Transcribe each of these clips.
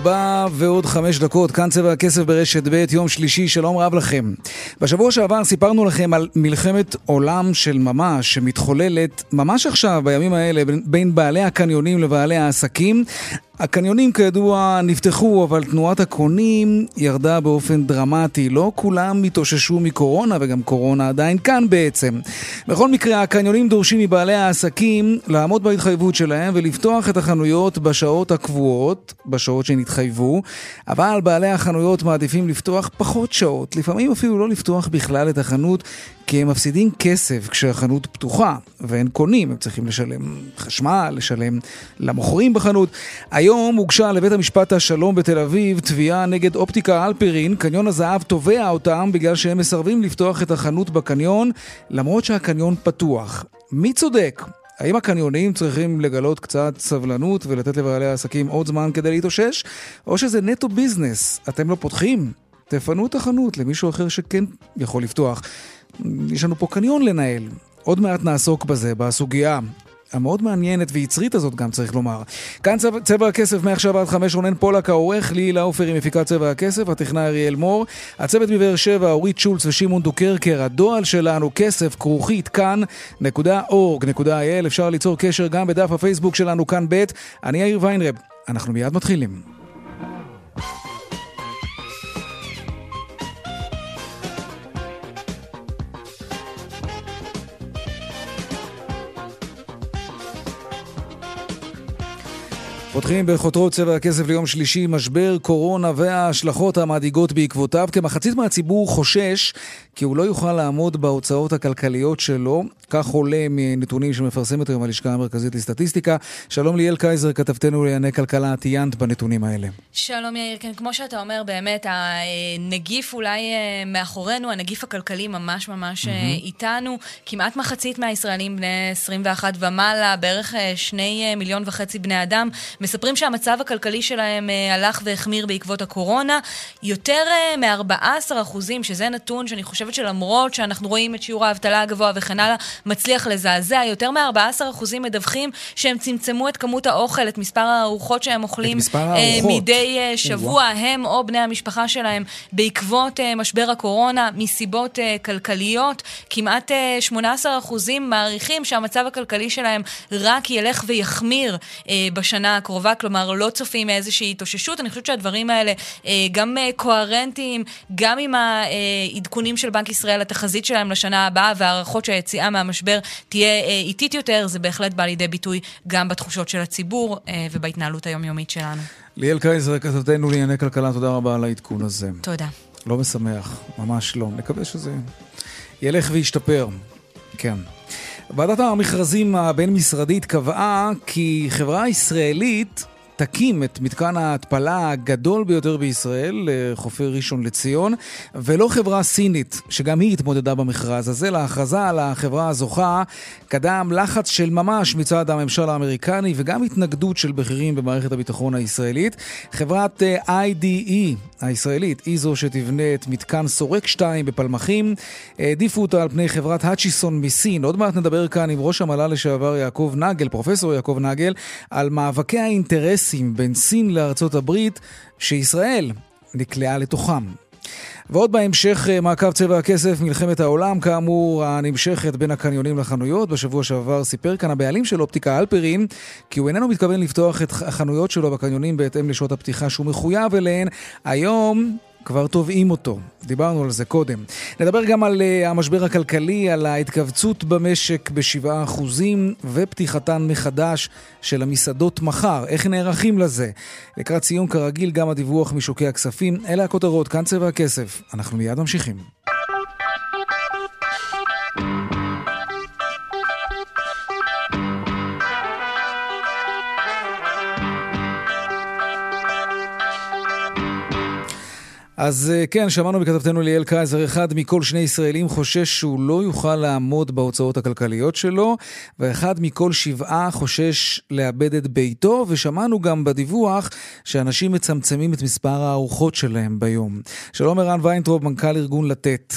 ארבע ועוד חמש דקות, כאן צבע הכסף ברשת ב', יום שלישי, שלום רב לכם. בשבוע שעבר סיפרנו לכם על מלחמת עולם של ממש שמתחוללת ממש עכשיו, בימים האלה, בין בעלי הקניונים לבעלי העסקים. הקניונים כידוע נפתחו, אבל תנועת הקונים ירדה באופן דרמטי. לא כולם התאוששו מקורונה, וגם קורונה עדיין כאן בעצם. בכל מקרה, הקניונים דורשים מבעלי העסקים לעמוד בהתחייבות שלהם ולפתוח את החנויות בשעות הקבועות, בשעות שהן התחייבו, אבל בעלי החנויות מעדיפים לפתוח פחות שעות, לפעמים אפילו לא לפתוח בכלל את החנות, כי הם מפסידים כסף כשהחנות פתוחה, ואין קונים, הם צריכים לשלם חשמל, לשלם למוכרים בחנות. היום הוגשה לבית המשפט השלום בתל אביב תביעה נגד אופטיקה אלפרין, קניון הזהב תובע אותם בגלל שהם מסרבים לפתוח את החנות בקניון, למרות שהקניון פתוח. מי צודק? האם הקניונים צריכים לגלות קצת סבלנות ולתת לבעלי העסקים עוד זמן כדי להתאושש? או שזה נטו ביזנס, אתם לא פותחים? תפנו את החנות למישהו אחר שכן יכול לפתוח. יש לנו פה קניון לנהל. עוד מעט נעסוק בזה, בסוגיה המאוד מעניינת ויצרית הזאת גם צריך לומר. כאן צבע, צבע הכסף מעכשיו עד חמש רונן פולק העורך, לילה עופר עם מפיקת צבע הכסף, הטכנאי אריאל מור, הצוות מבאר שבע, אורית שולץ ושמעון דוקרקר, הדועל שלנו, כסף, כרוכית, כאן.org.il, אפשר ליצור קשר גם בדף הפייסבוק שלנו, כאן ב', אני יאיר ויינרב, אנחנו מיד מתחילים. פותחים בחותרות צבע הכסף ליום שלישי, משבר קורונה וההשלכות המדאיגות בעקבותיו. כמחצית מהציבור חושש כי הוא לא יוכל לעמוד בהוצאות הכלכליות שלו. כך עולה מנתונים שמפרסמת היום הלשכה המרכזית לסטטיסטיקה. שלום ליאל קייזר, כתבתנו לענייני כלכלה, טיינת בנתונים האלה. שלום יאיר, כן, כמו שאתה אומר, באמת, הנגיף אולי אה, מאחורינו, הנגיף הכלכלי ממש ממש mm-hmm. איתנו. כמעט מחצית מהישראלים בני 21 ומעלה, בערך 2 אה, מיליון וחצי בני אדם, מספרים שהמצב הכלכלי שלהם הלך והחמיר בעקבות הקורונה. יותר מ-14 אחוזים, שזה נתון שאני חושבת שלמרות שאנחנו רואים את שיעור האבטלה הגבוה וכן הלאה, מצליח לזעזע. יותר מ-14% מדווחים שהם צמצמו את כמות האוכל, את מספר הארוחות שהם אוכלים אה, מדי אה, שבוע, הם או בני המשפחה שלהם, בעקבות אה, משבר הקורונה, מסיבות אה, כלכליות. כמעט אה, 18% מעריכים שהמצב הכלכלי שלהם רק ילך ויחמיר אה, בשנה הקרובה, כלומר לא צופים איזושהי התאוששות. אני חושבת שהדברים האלה אה, גם אה, קוהרנטיים, גם עם העדכונים של בנק ישראל, התחזית שלהם לשנה הבאה והערכות שהיציאה מהמשבר תהיה אה, איטית יותר, זה בהחלט בא לידי ביטוי גם בתחושות של הציבור אה, ובהתנהלות היומיומית שלנו. ליאל קייזר, כתבתנו לענייני כלכלה, תודה רבה על העדכון הזה. תודה. לא משמח, ממש לא. נקווה שזה ילך וישתפר. כן. ועדת המכרזים הבין-משרדית קבעה כי חברה ישראלית תקים את מתקן ההתפלה הגדול ביותר בישראל, חופי ראשון לציון, ולא חברה סינית, שגם היא התמודדה במכרז הזה. להכרזה על החברה הזוכה קדם לחץ של ממש מצד הממשל האמריקני וגם התנגדות של בכירים במערכת הביטחון הישראלית. חברת אה, IDE הישראלית היא זו שתבנה את מתקן סורק 2 בפלמחים. העדיפו אותה על פני חברת האצ'יסון מסין. עוד מעט נדבר כאן עם ראש המל"ל לשעבר יעקב נגל, פרופסור יעקב נגל, על מאבקי האינטרסים בין סין לארצות הברית, שישראל נקלעה לתוכם. ועוד בהמשך מעקב צבע הכסף, מלחמת העולם, כאמור, הנמשכת בין הקניונים לחנויות. בשבוע שעבר סיפר כאן הבעלים של אופטיקה אלפרין, כי הוא איננו מתכוון לפתוח את החנויות שלו בקניונים בהתאם לשעות הפתיחה שהוא מחויב אליהן. היום כבר תובעים אותו. דיברנו על זה קודם. נדבר גם על uh, המשבר הכלכלי, על ההתכווצות במשק ב-7% ופתיחתן מחדש של המסעדות מחר. איך נערכים לזה? לקראת סיום, כרגיל, גם הדיווח משוקי הכספים. אלה הכותרות, כאן צבע הכסף. אנחנו מיד ממשיכים. אז אה, כן, שמענו מכתבתנו ליאל קייזר, אחד מכל שני ישראלים חושש שהוא לא יוכל לעמוד בהוצאות הכלכליות שלו, ואחד מכל שבעה חושש לאבד את ביתו, ושמענו גם בדיווח שאנשים מצמצמים את מספר הארוחות שלהם ביום. שלום ערן ויינטרוב, מנכ"ל ארגון לתת.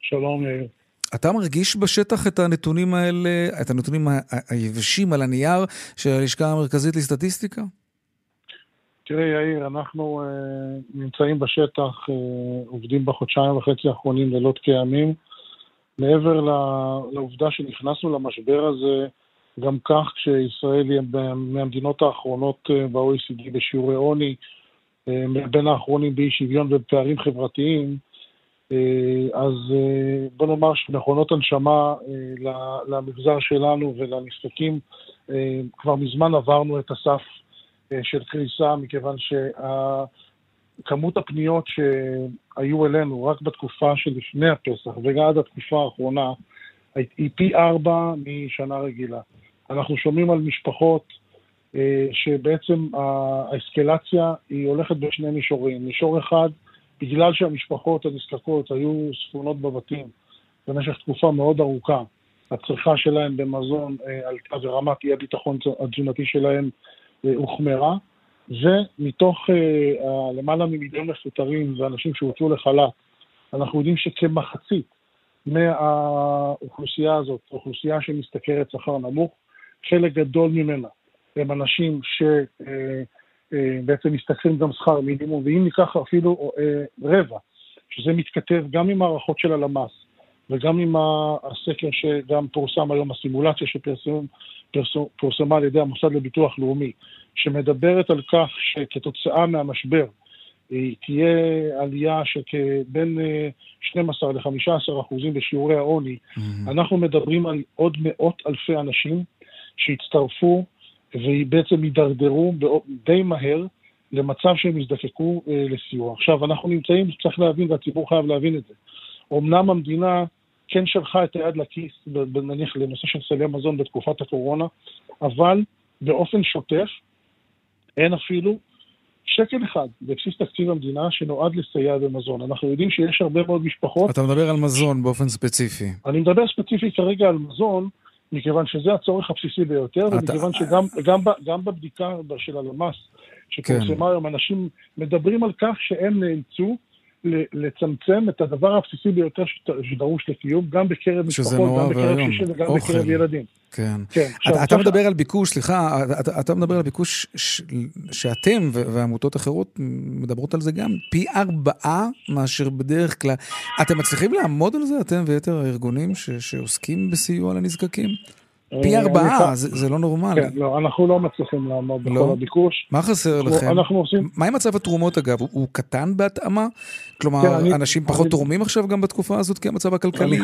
שלום יאיר. אתה מרגיש בשטח את הנתונים האלה, את הנתונים היבשים על הנייר של הלשכה המרכזית לסטטיסטיקה? תראה, יאיר, אנחנו uh, נמצאים בשטח, uh, עובדים בחודשיים וחצי האחרונים לילות כימים. מעבר לעובדה שנכנסנו למשבר הזה, גם כך כשישראל היא מהמדינות האחרונות uh, ב-OECD בשיעורי עוני, בין האחרונים באי שוויון ובפערים חברתיים, אז בוא נאמר שמכונות הנשמה למגזר שלנו ולנזקקים, כבר מזמן עברנו את הסף אה, של קריסה, מכיוון שכמות הפניות שהיו אלינו רק בתקופה שלפני הפסח וגם עד התקופה האחרונה היא פי ארבע משנה רגילה. אנחנו שומעים על משפחות אה, שבעצם האסקלציה היא הולכת בשני מישורים. מישור אחד, בגלל שהמשפחות הנזקקות היו ספונות בבתים במשך תקופה מאוד ארוכה, הצריכה שלהם במזון אה, עלתה ורמת אי הביטחון התזונתי שלהם הוחמרה, ומתוך uh, למעלה ממיליון מפוטרים ואנשים שהוצאו לחל"ת, אנחנו יודעים שכמחצית מהאוכלוסייה הזאת, אוכלוסייה שמשתכרת שכר נמוך, חלק גדול ממנה הם אנשים שבעצם uh, uh, משתכרים גם שכר מינימום, ואם ניקח אפילו uh, רבע, שזה מתכתב גם עם הערכות של הלמ"ס וגם עם הסקר שגם פורסם היום, הסימולציה שפורסמה על ידי המוסד לביטוח לאומי, שמדברת על כך שכתוצאה מהמשבר תהיה עלייה של בין 12 ל-15 אחוזים בשיעורי העוני, mm-hmm. אנחנו מדברים על עוד מאות אלפי אנשים שיצטרפו ובעצם יידרדרו די מהר למצב שהם יזדקקו אה, לסיוע. עכשיו, אנחנו נמצאים, צריך להבין, והציבור חייב להבין את זה. אמנם המדינה כן שלחה את היד לכיס, נניח לנושא של סלי מזון בתקופת הקורונה, אבל באופן שוטף אין אפילו שקל אחד בבסיס תקציב המדינה שנועד לסייע במזון. אנחנו יודעים שיש הרבה מאוד משפחות... אתה מדבר על מזון באופן ספציפי. אני מדבר ספציפית כרגע על מזון, מכיוון שזה הצורך הבסיסי ביותר, אתה... ומכיוון שגם גם, גם בבדיקה של הלמ"ס שפורסמה כן. היום, אנשים מדברים על כך שהם נאלצו לצמצם את הדבר הבסיסי ביותר שדרוש לקיום, גם בקרב משפחות, גם בקרב קשישים וגם אוכל. בקרב ילדים. כן. כן. עכשיו, אתה, אתה מדבר על ביקוש, סליחה, אתה, אתה מדבר על ביקוש ש, שאתם ועמותות אחרות מדברות על זה גם, פי ארבעה מאשר בדרך כלל. אתם מצליחים לעמוד על זה, אתם ויתר הארגונים ש, שעוסקים בסיוע לנזקקים? פי אה, ארבעה, זה, לא נורמלי. כן, לא, אנחנו לא מצליחים לעמוד לא? בכל הביקוש. מה חסר לכם? אנחנו עושים... מה עם מצב התרומות אגב? הוא, קטן בהתאמה? כלומר, כן, אנשים פחות. תורמים עכשיו גם בתקופה הזאת כי המצב הכלכלי?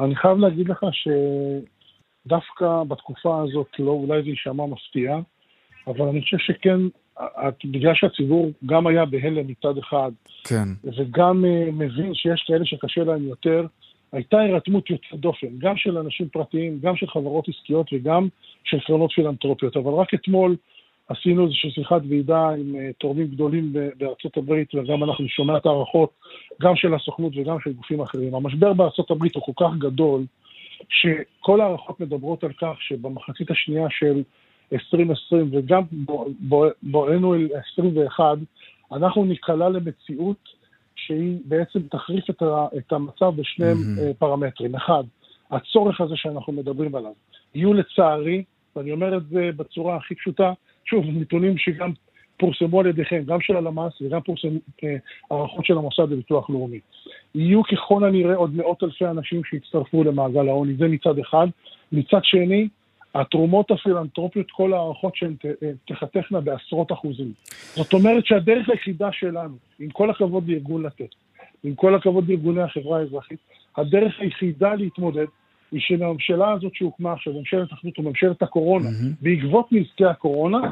אני, חייב להגיד לך שדווקא בתקופה הזאת, לא, אולי זה יישמע מפתיע, אבל אני חושב שכן, בגלל שהציבור גם היה בהלם מצד אחד, כן. וגם uh, מבין שיש כאלה שקשה להם יותר, הייתה הירתמות יוצאת דופן, גם של אנשים פרטיים, גם של חברות עסקיות וגם של קרנות פילנטרופיות. אבל רק אתמול עשינו איזושהי שיחת ועידה עם uh, תורמים גדולים בארצות הברית, וגם אנחנו שומע את ההערכות, גם של הסוכנות וגם של גופים אחרים. המשבר בארצות הברית הוא כל כך גדול, שכל ההערכות מדברות על כך שבמחצית השנייה של 2020 וגם בואנו אל 2021, אנחנו ניקלע למציאות שהיא בעצם תחריף את, ה, את המצב בשני mm-hmm. פרמטרים. אחד, הצורך הזה שאנחנו מדברים עליו. יהיו לצערי, ואני אומר את זה בצורה הכי פשוטה, שוב, נתונים שגם פורסמו על ידיכם, גם של הלמ"ס וגם פורסמו אה, הערכות של המוסד לביטוח לאומי. יהיו ככל הנראה עוד מאות אלפי אנשים שיצטרפו למעגל העוני, זה מצד אחד. מצד שני, התרומות הפילנטרופיות, כל ההערכות שהן אה, תחתכנה בעשרות אחוזים. זאת אומרת שהדרך היחידה שלנו, עם כל הכבוד לארגון לתת, עם כל הכבוד לארגוני החברה האזרחית, הדרך היחידה להתמודד היא שלממשלה הזאת שהוקמה עכשיו, ממשלת אחדות או ממשלת הקורונה, mm-hmm. בעקבות נזקי הקורונה,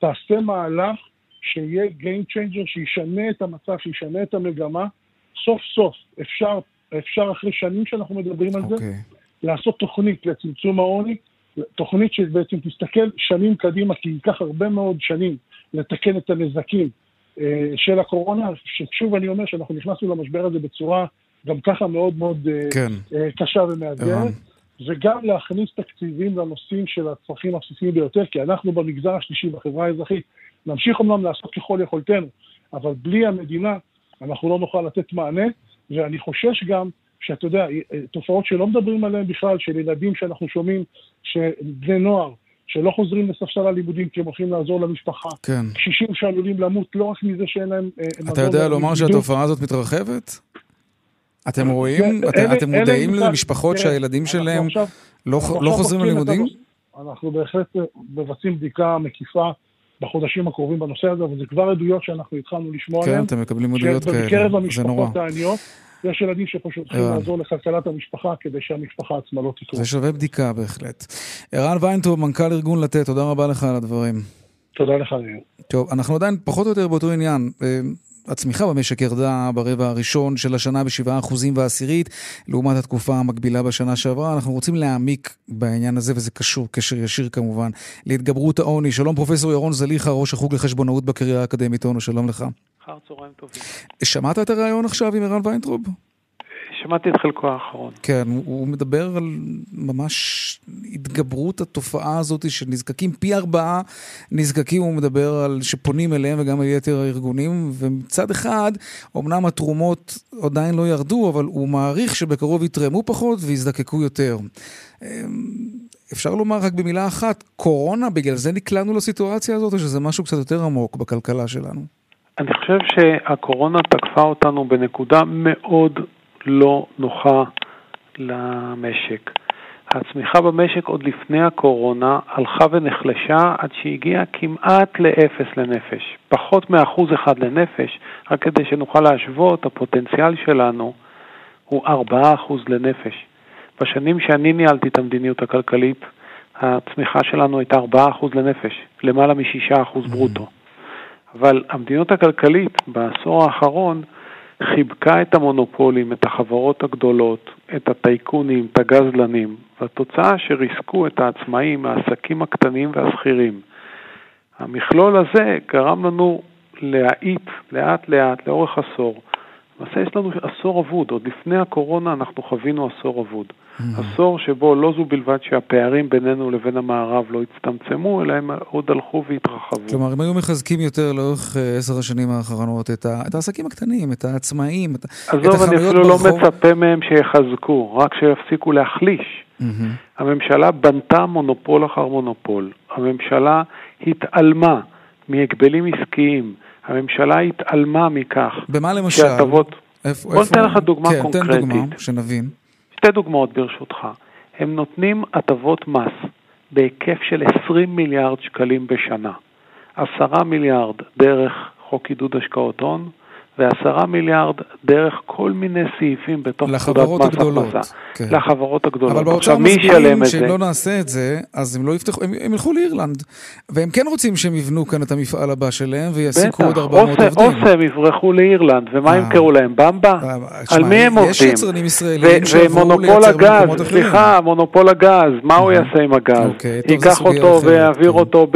תעשה מהלך שיהיה Game Changer, שישנה את המצב, שישנה את המגמה. סוף סוף אפשר, אפשר אחרי שנים שאנחנו מדברים על okay. זה, אוקיי. לעשות תוכנית לצמצום העוני, תוכנית שבעצם תסתכל שנים קדימה, כי ייקח הרבה מאוד שנים לתקן את הנזקים אה, של הקורונה, ששוב אני אומר שאנחנו נכנסנו למשבר הזה בצורה גם ככה מאוד מאוד אה, כן. אה, קשה ומאתגרת. וגם להכניס תקציבים לנושאים של הצרכים הבסיסיים ביותר, כי אנחנו במגזר השלישי, בחברה האזרחית, נמשיך אומנם לעשות ככל יכולתנו, אבל בלי המדינה אנחנו לא נוכל לתת מענה, ואני חושש גם שאתה יודע, תופעות שלא מדברים עליהן בכלל, של ילדים שאנחנו שומעים, שבני נוער, שלא חוזרים לספסל הלימודים כי הם הולכים לעזור למשפחה. כן. קשישים שעלולים למות לא רק מזה שאין להם... אה, אתה יודע לומר שהתופעה הזאת מתרחבת? אתם רואים? אתם מודעים למשפחות שהילדים שלהם לא, לא חוזרים ללימודים? אנחנו בהחלט מבצעים בדיקה מקיפה בחודשים הקרובים בנושא הזה, אבל זה כבר עדויות שאנחנו התחלנו לשמוע עליהן. כן, אתם מקבלים עדויות כאלה, זה נורא. שבקרב המשפחות העניות, יש ילדים שפשוט צריכים לעזור לכלכלת המשפחה כדי שהמשפחה עצמה לא תקרוא. זה שווה בדיקה בהחלט. ערן ויינטרוב, מנכ"ל ארגון לתת, תודה רבה לך על הדברים. תודה לך, ניר. טוב, אנחנו עדיין פחות או יותר באותו עניין. אה, הצמיחה במשק ירדה ברבע הראשון של השנה ב-7% ועשירית, לעומת התקופה המקבילה בשנה שעברה. אנחנו רוצים להעמיק בעניין הזה, וזה קשור, קשר ישיר כמובן, להתגברות העוני. שלום פרופסור ירון זליכה, ראש החוג לחשבונאות בקריירה האקדמית אונו, שלום לך. אחר צהריים טובים. שמעת את הריאיון עכשיו עם ערן ויינטרוב? שמעתי את חלקו האחרון. כן, הוא מדבר על ממש התגברות התופעה הזאת של נזקקים, פי ארבעה נזקקים, הוא מדבר על שפונים אליהם וגם אל יתר הארגונים, ומצד אחד, אמנם התרומות עדיין לא ירדו, אבל הוא מעריך שבקרוב יתרמו פחות ויזדקקו יותר. אמ, אפשר לומר רק במילה אחת, קורונה, בגלל זה נקלענו לסיטואציה הזאת, או שזה משהו קצת יותר עמוק בכלכלה שלנו? אני חושב שהקורונה תקפה אותנו בנקודה מאוד לא נוחה למשק. הצמיחה במשק עוד לפני הקורונה הלכה ונחלשה עד שהגיעה כמעט לאפס לנפש, פחות מאחוז אחד לנפש, רק כדי שנוכל להשוות, הפוטנציאל שלנו הוא ארבעה אחוז לנפש. בשנים שאני ניהלתי את המדיניות הכלכלית, הצמיחה שלנו הייתה ארבעה אחוז לנפש, למעלה משישה אחוז ברוטו. אבל המדיניות הכלכלית בעשור האחרון חיבקה את המונופולים, את החברות הגדולות, את הטייקונים, את הגזלנים, והתוצאה שריסקו את העצמאים, העסקים הקטנים והשכירים. המכלול הזה גרם לנו להאיט לאט לאט לאורך עשור למעשה יש לנו עשור אבוד, עוד לפני הקורונה אנחנו חווינו עשור אבוד. Mm-hmm. עשור שבו לא זו בלבד שהפערים בינינו לבין המערב לא הצטמצמו, אלא הם עוד הלכו והתרחבו. כלומר, הם היו מחזקים יותר לאורך אה, עשר השנים האחרונות את, ה, את העסקים הקטנים, את העצמאים, את, את החנויות ברחוב. עזוב, אני אפילו לא מצפה מהם שיחזקו, רק שיפסיקו להחליש. Mm-hmm. הממשלה בנתה מונופול אחר מונופול. הממשלה התעלמה מהגבלים עסקיים. הממשלה התעלמה מכך. במה למשל? שהטבות... איפה, בוא ניתן לך דוגמה כן, קונקרטית. כן, תן דוגמה, שנבין. שתי דוגמאות ברשותך. הם נותנים הטבות מס בהיקף של 20 מיליארד שקלים בשנה. 10 מיליארד דרך חוק עידוד השקעות הון, ועשרה מיליארד דרך כל מיני סעיפים בתוך פקודת מס הכנסה. כן. לחברות הגדולות. אבל באוצר מסבירים שאם לא נעשה את זה, אז הם לא יפתחו, הם, הם ילכו לאירלנד. והם כן רוצים שהם יבנו כאן את המפעל הבא שלהם ויעסיקו עוד 400 עובדים. בטח, אוסם יברחו לאירלנד, ומה ימכרו להם? במבה? אה, על מי הם עובדים? יש יצרנים ישראלים שעברו לייצר במקומות אחרים. סליחה, מונופול הגז, מה הוא יעשה עם הגז? אוקיי, ייקח אותו ויעביר כן. אותו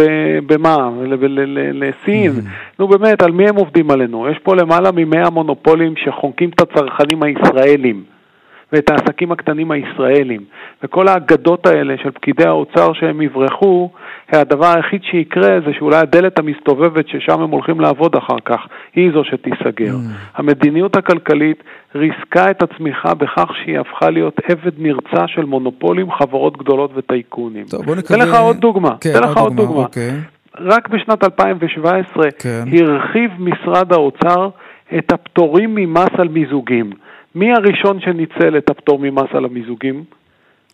במה? לסין? נו באמת, על מי הם עובדים עלינו? יש פה למעלה מ-100 מונופולים שחונקים את הצרכנים הישראלים ואת העסקים הקטנים הישראלים. וכל האגדות האלה של פקידי האוצר שהם יברחו, הדבר היחיד שיקרה זה שאולי הדלת המסתובבת ששם הם הולכים לעבוד אחר כך, היא זו שתיסגר. Mm. המדיניות הכלכלית ריסקה את הצמיחה בכך שהיא הפכה להיות עבד נרצע של מונופולים, חברות גדולות וטייקונים. טוב, בוא נקווה... תן לך עוד דוגמה. כן, עוד דוגמה. דוגמה. אוקיי. רק בשנת 2017 כן. הרחיב משרד האוצר את הפטורים ממס על מיזוגים. מי הראשון שניצל את הפטור ממס על המיזוגים?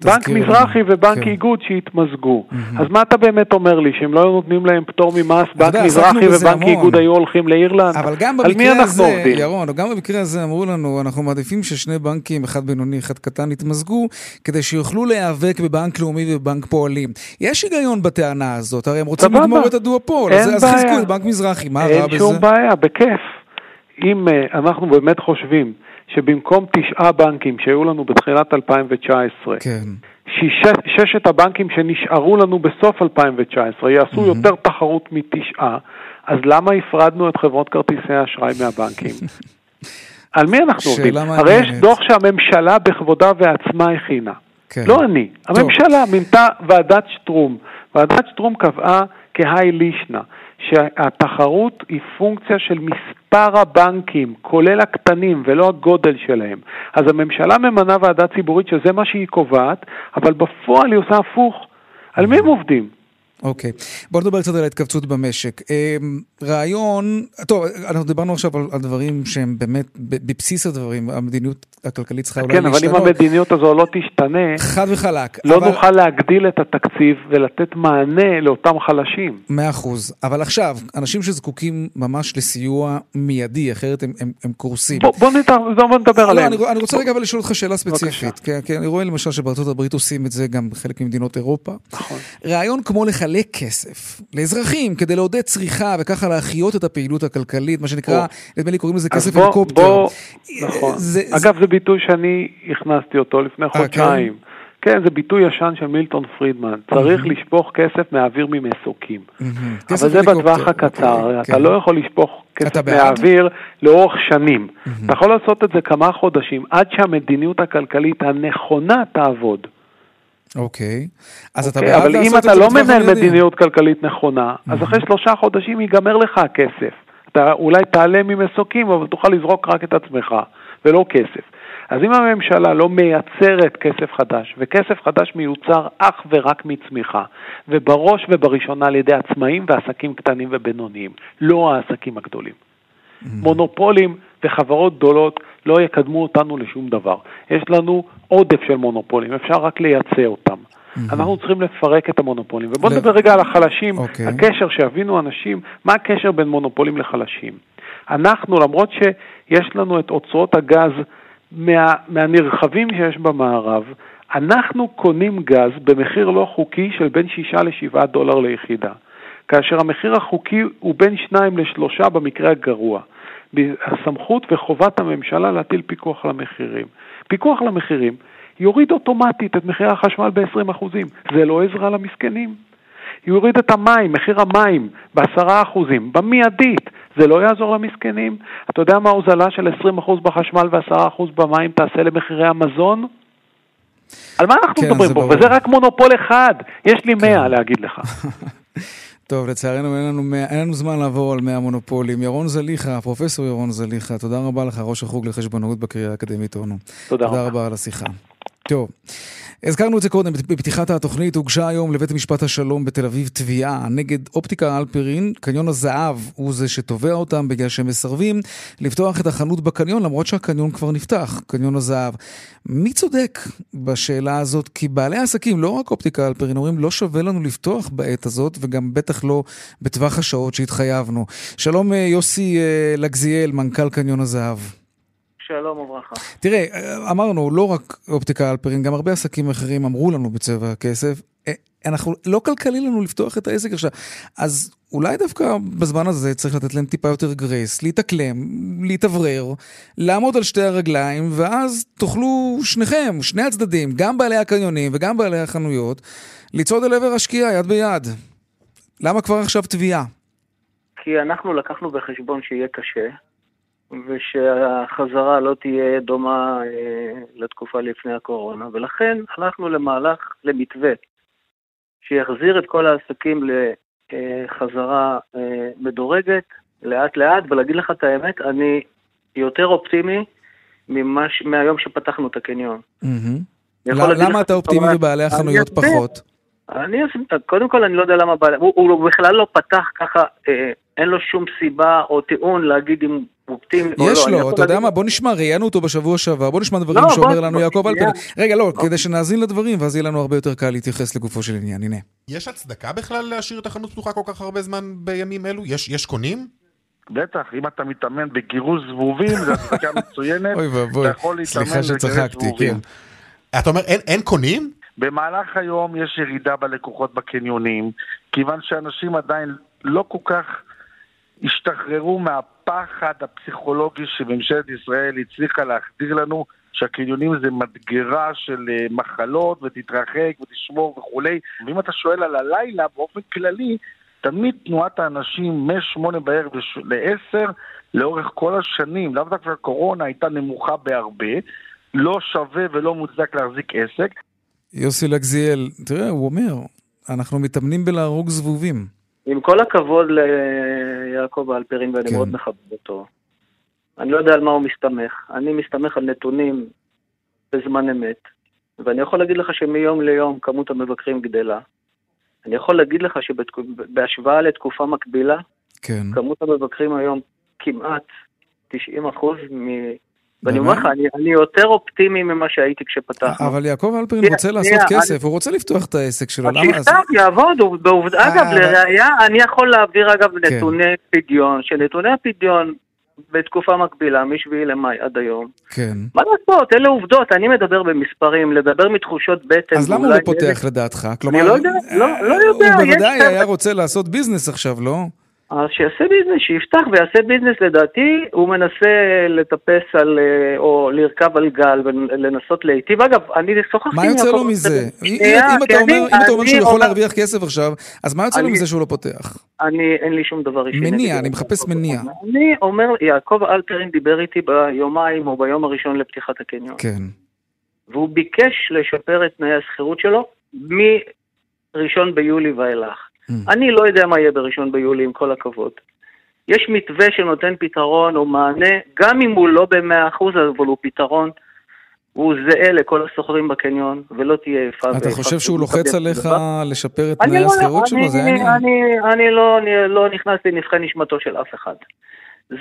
בנק מזרחי ובנק כן. איגוד שהתמזגו. Mm-hmm. אז מה אתה באמת אומר לי, שהם לא היו נותנים להם פטור ממס, בנק יודע, מזרחי ובנק המון. איגוד היו הולכים לאירלנד? אבל גם במקרה הזה, ירון, גם במקרה הזה אמרו לנו, אנחנו מעדיפים ששני בנקים, אחד בינוני, אחד קטן, יתמזגו, כדי שיוכלו להיאבק בבנק לאומי ובבנק פועלים. יש היגיון בטענה הזאת, הרי הם רוצים לגמור את הדואופול, אז, אז חיזקו את בנק מזרחי, מה רע בזה? אין שום בעיה, בכיף. אם uh, אנחנו באמת חושבים שבמקום תשעה בנקים שהיו לנו בתחילת 2019, כן. ששת הבנקים שנשארו לנו בסוף 2019 יעשו mm-hmm. יותר תחרות מתשעה, אז למה הפרדנו את חברות כרטיסי האשראי מהבנקים? על מי אנחנו עובדים? הרי יש דוח שהממשלה בכבודה ועצמה הכינה. כן. לא אני, הממשלה טוב. מינתה ועדת שטרום. ועדת שטרום קבעה כהאי לישנא, שהתחרות היא פונקציה של מספר הבנקים, כולל הקטנים ולא הגודל שלהם. אז הממשלה ממנה ועדה ציבורית שזה מה שהיא קובעת, אבל בפועל היא עושה הפוך. על מי הם עובדים? אוקיי. Okay. בוא נדבר קצת על ההתכווצות במשק. אמ, רעיון, טוב, אנחנו דיברנו עכשיו על, על דברים שהם באמת בבסיס הדברים, המדיניות הכלכלית צריכה אולי להשתנות. כן, אבל אם המדיניות הזו לא תשתנה, חד וחלק. לא אבל... נוכל להגדיל את התקציב ולתת מענה לאותם חלשים. מאה אחוז. אבל עכשיו, אנשים שזקוקים ממש לסיוע מיידי, אחרת הם, הם, הם קורסים. בוא, בוא, נדבר, בוא נדבר לא, עליהם. אני, אני רוצה רגע אבל לשאול אותך שאלה ספציפית. כי, כי אני רואה למשל שבארצות הברית עושים את זה גם בחלק ממדינות אירופה. נכון. רעיון כמו לחלק כסף לאזרחים כדי לעודד צריכה וככה להחיות את הפעילות הכלכלית, מה שנקרא, נדמה לי קוראים לזה כסף הליקופטר. בוא, נכון. זה, אגב, זה... זה ביטוי שאני הכנסתי אותו לפני כן? חודשיים. כן, זה ביטוי ישן של מילטון פרידמן. צריך mm-hmm. לשפוך כסף מהאוויר ממסוקים. Mm-hmm. אבל זה בטווח הקצר. Okay, אתה כן. לא יכול לשפוך כסף מהאוויר לאורך שנים. Mm-hmm. אתה יכול לעשות את זה כמה חודשים, עד שהמדיניות הכלכלית הנכונה תעבוד. אוקיי. אז אתה אוקיי, בעד לעשות את זה אבל אם אתה לא מנהל מדיניות כלכלית נכונה, אז אחרי שלושה חודשים ייגמר לך הכסף. אתה אולי תעלה ממסוקים, אבל תוכל לזרוק רק את עצמך, ולא כסף. אז אם הממשלה לא מייצרת כסף חדש, וכסף חדש מיוצר אך ורק מצמיחה, ובראש ובראשונה על ידי עצמאים ועסקים קטנים ובינוניים, לא העסקים הגדולים. מונופולים וחברות גדולות לא יקדמו אותנו לשום דבר. יש לנו עודף של מונופולים, אפשר רק לייצא אותם. Mm-hmm. אנחנו צריכים לפרק את המונופולים. ובואו נדבר רגע על החלשים, okay. אוקיי. הקשר, שיבינו אנשים, מה הקשר בין מונופולים לחלשים. אנחנו, למרות שיש לנו את אוצרות הגז מה, מהנרחבים שיש במערב, אנחנו קונים גז במחיר לא חוקי של בין 6 ל-7 דולר ליחידה, כאשר המחיר החוקי הוא בין 2 ל-3 במקרה הגרוע. הסמכות וחובת הממשלה להטיל פיקוח על המחירים. פיקוח על המחירים יוריד אוטומטית את מחירי החשמל ב-20%. זה לא עזרה למסכנים. יוריד את המים, מחיר המים, בעשרה אחוזים, במיידית. זה לא יעזור למסכנים. אתה יודע מה ההוזלה של 20% בחשמל ו-10% במים תעשה למחירי המזון? על מה אנחנו כן, מדברים פה? ברור. וזה רק מונופול אחד. יש לי מאה כן. להגיד לך. טוב, לצערנו אין לנו, אין לנו זמן לעבור על 100 מונופולים. ירון זליכה, פרופסור ירון זליכה, תודה רבה לך, ראש החוג לחשבונאות בקריאה האקדמית אונו. תודה, תודה רבה. רבה על השיחה. טוב. הזכרנו את זה קודם, בפתיחת התוכנית הוגשה היום לבית המשפט השלום בתל אביב תביעה נגד אופטיקה אלפרין, קניון הזהב הוא זה שתובע אותם בגלל שהם מסרבים לפתוח את החנות בקניון למרות שהקניון כבר נפתח, קניון הזהב. מי צודק בשאלה הזאת? כי בעלי העסקים, לא רק אופטיקה אלפרין, אומרים לא שווה לנו לפתוח בעת הזאת וגם בטח לא בטווח השעות שהתחייבנו. שלום אה, יוסי אה, לגזיאל, מנכ"ל קניון הזהב. שלום וברכה. תראה, אמרנו, לא רק אופטיקה אלפרין, גם הרבה עסקים אחרים אמרו לנו בצבע הכסף, אה, אנחנו, לא כלכלי לנו לפתוח את העסק עכשיו. אז אולי דווקא בזמן הזה צריך לתת להם טיפה יותר גרייס, להתאקלם, להתאוורר, לעמוד על שתי הרגליים, ואז תוכלו שניכם, שני הצדדים, גם בעלי הקניונים וגם בעלי החנויות, לצעוד אל עבר השקיעה יד ביד. למה כבר עכשיו תביעה? כי אנחנו לקחנו בחשבון שיהיה קשה, ושהחזרה לא תהיה דומה אה, לתקופה לפני הקורונה, ולכן הלכנו למהלך, למתווה, שיחזיר את כל העסקים לחזרה אה, מדורגת, לאט לאט, ולהגיד לך את האמת, אני יותר אופטימי ממש, מהיום שפתחנו את הקניון. למה אתה אופטימי ובעלי החנויות פחות? אני, קודם כל אני לא יודע למה בעלי, הוא, הוא בכלל לא פתח ככה, אה, אין לו שום סיבה או טיעון להגיד אם אופטימי או לא. יש לו, אתה יודע מה, בוא נשמע, ראיינו אותו בשבוע שעבר, בוא נשמע דברים לא, שאומר לנו יעקב אלפרין. רגע, לא, כדי שנאזין לדברים, ואז יהיה לנו הרבה יותר קל להתייחס לגופו של עניין, הנה. יש הצדקה בכלל להשאיר את החנות פתוחה כל כך הרבה זמן בימים אלו? יש קונים? בטח, אם אתה מתאמן בגירוש זבובים, זו הצדקה מצוינת. אוי ואבוי, סליחה שצחקתי, כן. אתה אומר, אין קונים? במהלך היום יש ירידה בלקוחות בקניונים, כיוון שאנשים עדיין לא כל כך השתחררו מהפחד הפסיכולוגי שממשלת ישראל הצליחה להחדיר לנו, שהקניונים זה מדגרה של אה, מחלות, ותתרחק ותשמור וכולי. ואם אתה שואל על הלילה, באופן כללי, תמיד תנועת האנשים מ-8 בערב ל-10, לאורך כל השנים, לאו דווקא הקורונה הייתה נמוכה בהרבה, לא שווה ולא מוצדק להחזיק עסק. יוסי לגזיאל, תראה, הוא אומר, אנחנו מתאמנים בלהרוג זבובים. עם כל הכבוד ליעקב אלפרין, ואני כן. מאוד מכבד אותו, אני לא יודע על מה הוא מסתמך. אני מסתמך על נתונים בזמן אמת, ואני יכול להגיד לך שמיום ליום כמות המבקרים גדלה. אני יכול להגיד לך שבהשוואה לתקופה מקבילה, כן. כמות המבקרים היום כמעט 90 אחוז מ... ואני? אומר לך, אני, אני יותר אופטימי ממה שהייתי כשפתחנו. אבל יעקב אלפרין רוצה לעשות כסף, הוא רוצה לפתוח את העסק שלו. למה? שיפתח, יעבוד, הוא- בעובד- אה, אגב, לראיה, אני יכול להעביר אגב כן. נתוני פדיון, שנתוני הפדיון בתקופה מקבילה, מ-7 למאי עד היום, כן. מה לעשות, אלה עובדות, אני מדבר במספרים, לדבר מתחושות בטן. אז למה הוא לא פותח לדעתך? כלומר, לא יודע, לא- לא יודע, הוא בוודאי היה רוצה לעשות ביזנס עכשיו, לא? אז שיעשה ביזנס, שיפתח ויעשה ביזנס, לדעתי הוא מנסה לטפס על, אה, או לרכב על גל ולנסות להיטיב. אגב, אני שוחחתי מה יוצא לו מזה? אלפרין. אם אתה אומר אני שהוא יכול להרוויח כסף עכשיו, אז מה יוצא לו מזה שהוא לא פותח? אני, אין לי שום דבר אישי. מניע, אני מחפש. מניע. אני אומר, יעקב אלפרין דיבר איתי ביומיים או ביום הראשון לפתיחת הקניון. כן. והוא ביקש לשפר את תנאי השכירות שלו מראשון ביולי ואילך. Mm. אני לא יודע מה יהיה בראשון ביולי, עם כל הכבוד. יש מתווה שנותן פתרון או מענה, גם אם הוא לא במאה אחוז, אבל הוא פתרון. הוא זהה לכל השוכרים בקניון, ולא תהיה איפה אתה ואיפה. חושב שהוא לוחץ עליך לשפר את תנאי לא- השכירות שלו? אני- זה העניין. אני, אני לא, אני לא נכנס לנבחי נשמתו של אף אחד.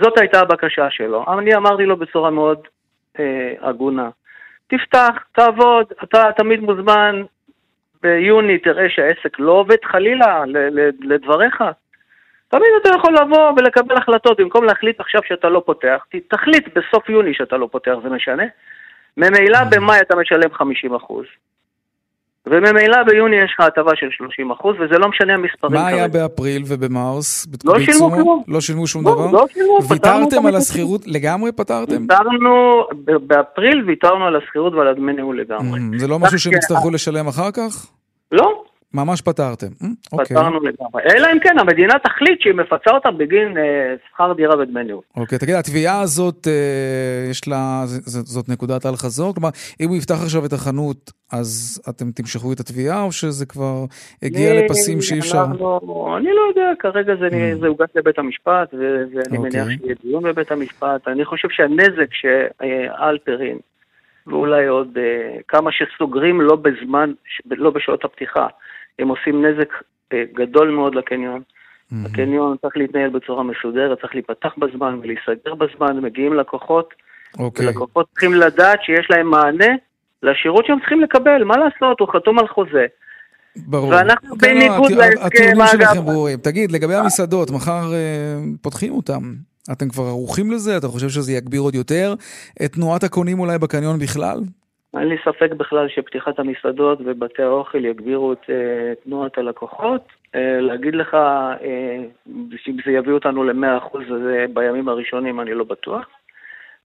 זאת הייתה הבקשה שלו. אני אמרתי לו בצורה מאוד אה, הגונה, תפתח, תעבוד, אתה תמיד מוזמן, ביוני תראה שהעסק לא עובד חלילה, לדבריך. תמיד אתה יכול לבוא ולקבל החלטות, במקום להחליט עכשיו שאתה לא פותח, תחליט בסוף יוני שאתה לא פותח, זה משנה? ממילא במאי אתה משלם 50 אחוז. וממילא ביוני יש לך הטבה של 30 אחוז, וזה לא משנה המספרים מה היה כרגע. באפריל ובמרס? לא שילמו? כלום. לא שילמו שום לא, דבר? לא שילמו, ויתרתם על. השכירות? לגמרי פתרתם? ויתרנו, באפריל ויתרנו על השכירות ועל הדמי ניהול לגמרי. Mm, זה לא משהו שהם. יצטרכו לשלם אחר כך? לא, ממש פתרתם. Mm, אוקיי. פתרנו לגמרי. אלא אם כן המדינה תחליט שהיא מפצה אותם בגין אה, שכר דירה ודמי ניהול. אוקיי, תגיד, התביעה הזאת, אה, יש לה, זאת נקודת אל חזור? כלומר, אם הוא יפתח עכשיו את החנות, אז אתם תמשכו את התביעה, או שזה כבר הגיע אני- לפסים שאי אפשר? אנחנו- אני לא יודע, כרגע זה Mm. זה הוגש לבית המשפט, ואני אוקיי. מניח שיהיה דיון בבית המשפט. אני חושב שהנזק שאלפרין, ואולי עוד אה, כמה שסוגרים לא בזמן, לא בשעות הפתיחה, הם עושים נזק אה, גדול מאוד לקניון. מהמם. הקניון צריך להתנהל בצורה מסודרת, צריך להיפתח בזמן ולהיסגר בזמן, מגיעים לקוחות, אוקיי. ולקוחות צריכים לדעת שיש להם מענה לשירות שהם צריכים לקבל, מה לעשות, הוא חתום על חוזה. ברור. ואנחנו לא, בניגוד להסכם, הטיעונים אגב. שלכם ברורים. תגיד, לגבי המסעדות, מחר אה, פותחים אותם. אתם כבר ערוכים לזה? אתה חושב שזה יגביר עוד יותר את תנועת הקונים אולי בקניון בכלל? אין לי ספק בכלל שפתיחת המסעדות ובתי האוכל יגבירו את אה, תנועת הלקוחות. אה, להגיד לך אה, שאם זה יביא אותנו ל-100% זה בימים הראשונים, אני לא בטוח.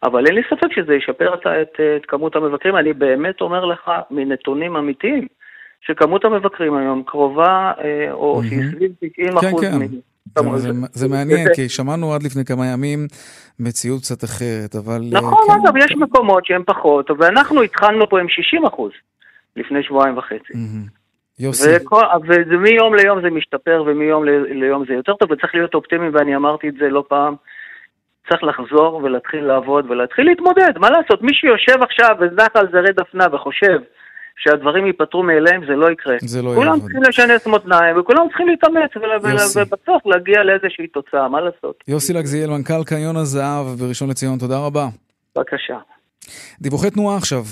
אבל אין לי ספק שזה ישפר את, את, את כמות המבקרים. אני באמת אומר לך מנתונים אמיתיים, שכמות המבקרים היום קרובה, אה, או שהיא מהמם. סביב 90 כן, אחוז. כן. זה, זה, זה מעניין, כי שמענו עד לפני כמה ימים מציאות קצת אחרת, אבל... אה, נכון, כן. אגב, יש מקומות שהם פחות, ואנחנו התחלנו פה עם 60 אחוז לפני שבועיים וחצי. יוסי, וכל, וזה מיום ליום זה משתפר ומיום ליום זה יותר טוב וצריך להיות אופטימי ואני אמרתי את זה לא פעם. צריך לחזור ולהתחיל לעבוד ולהתחיל להתמודד, מה לעשות? מי שיושב עכשיו על זרי דפנה וחושב שהדברים ייפתרו מאליהם, זה לא יקרה. זה לא כולם יעבוד. צריכים לשנס מותניים וכולם צריכים להתאמץ. ובסוף להגיע לאיזושהי תוצאה, מה לעשות? יוסי לגזיאל, מנכ"ל קניון הזהב בראשון לציון, תודה רבה. בבקשה. דיווחי תנועה עכשיו.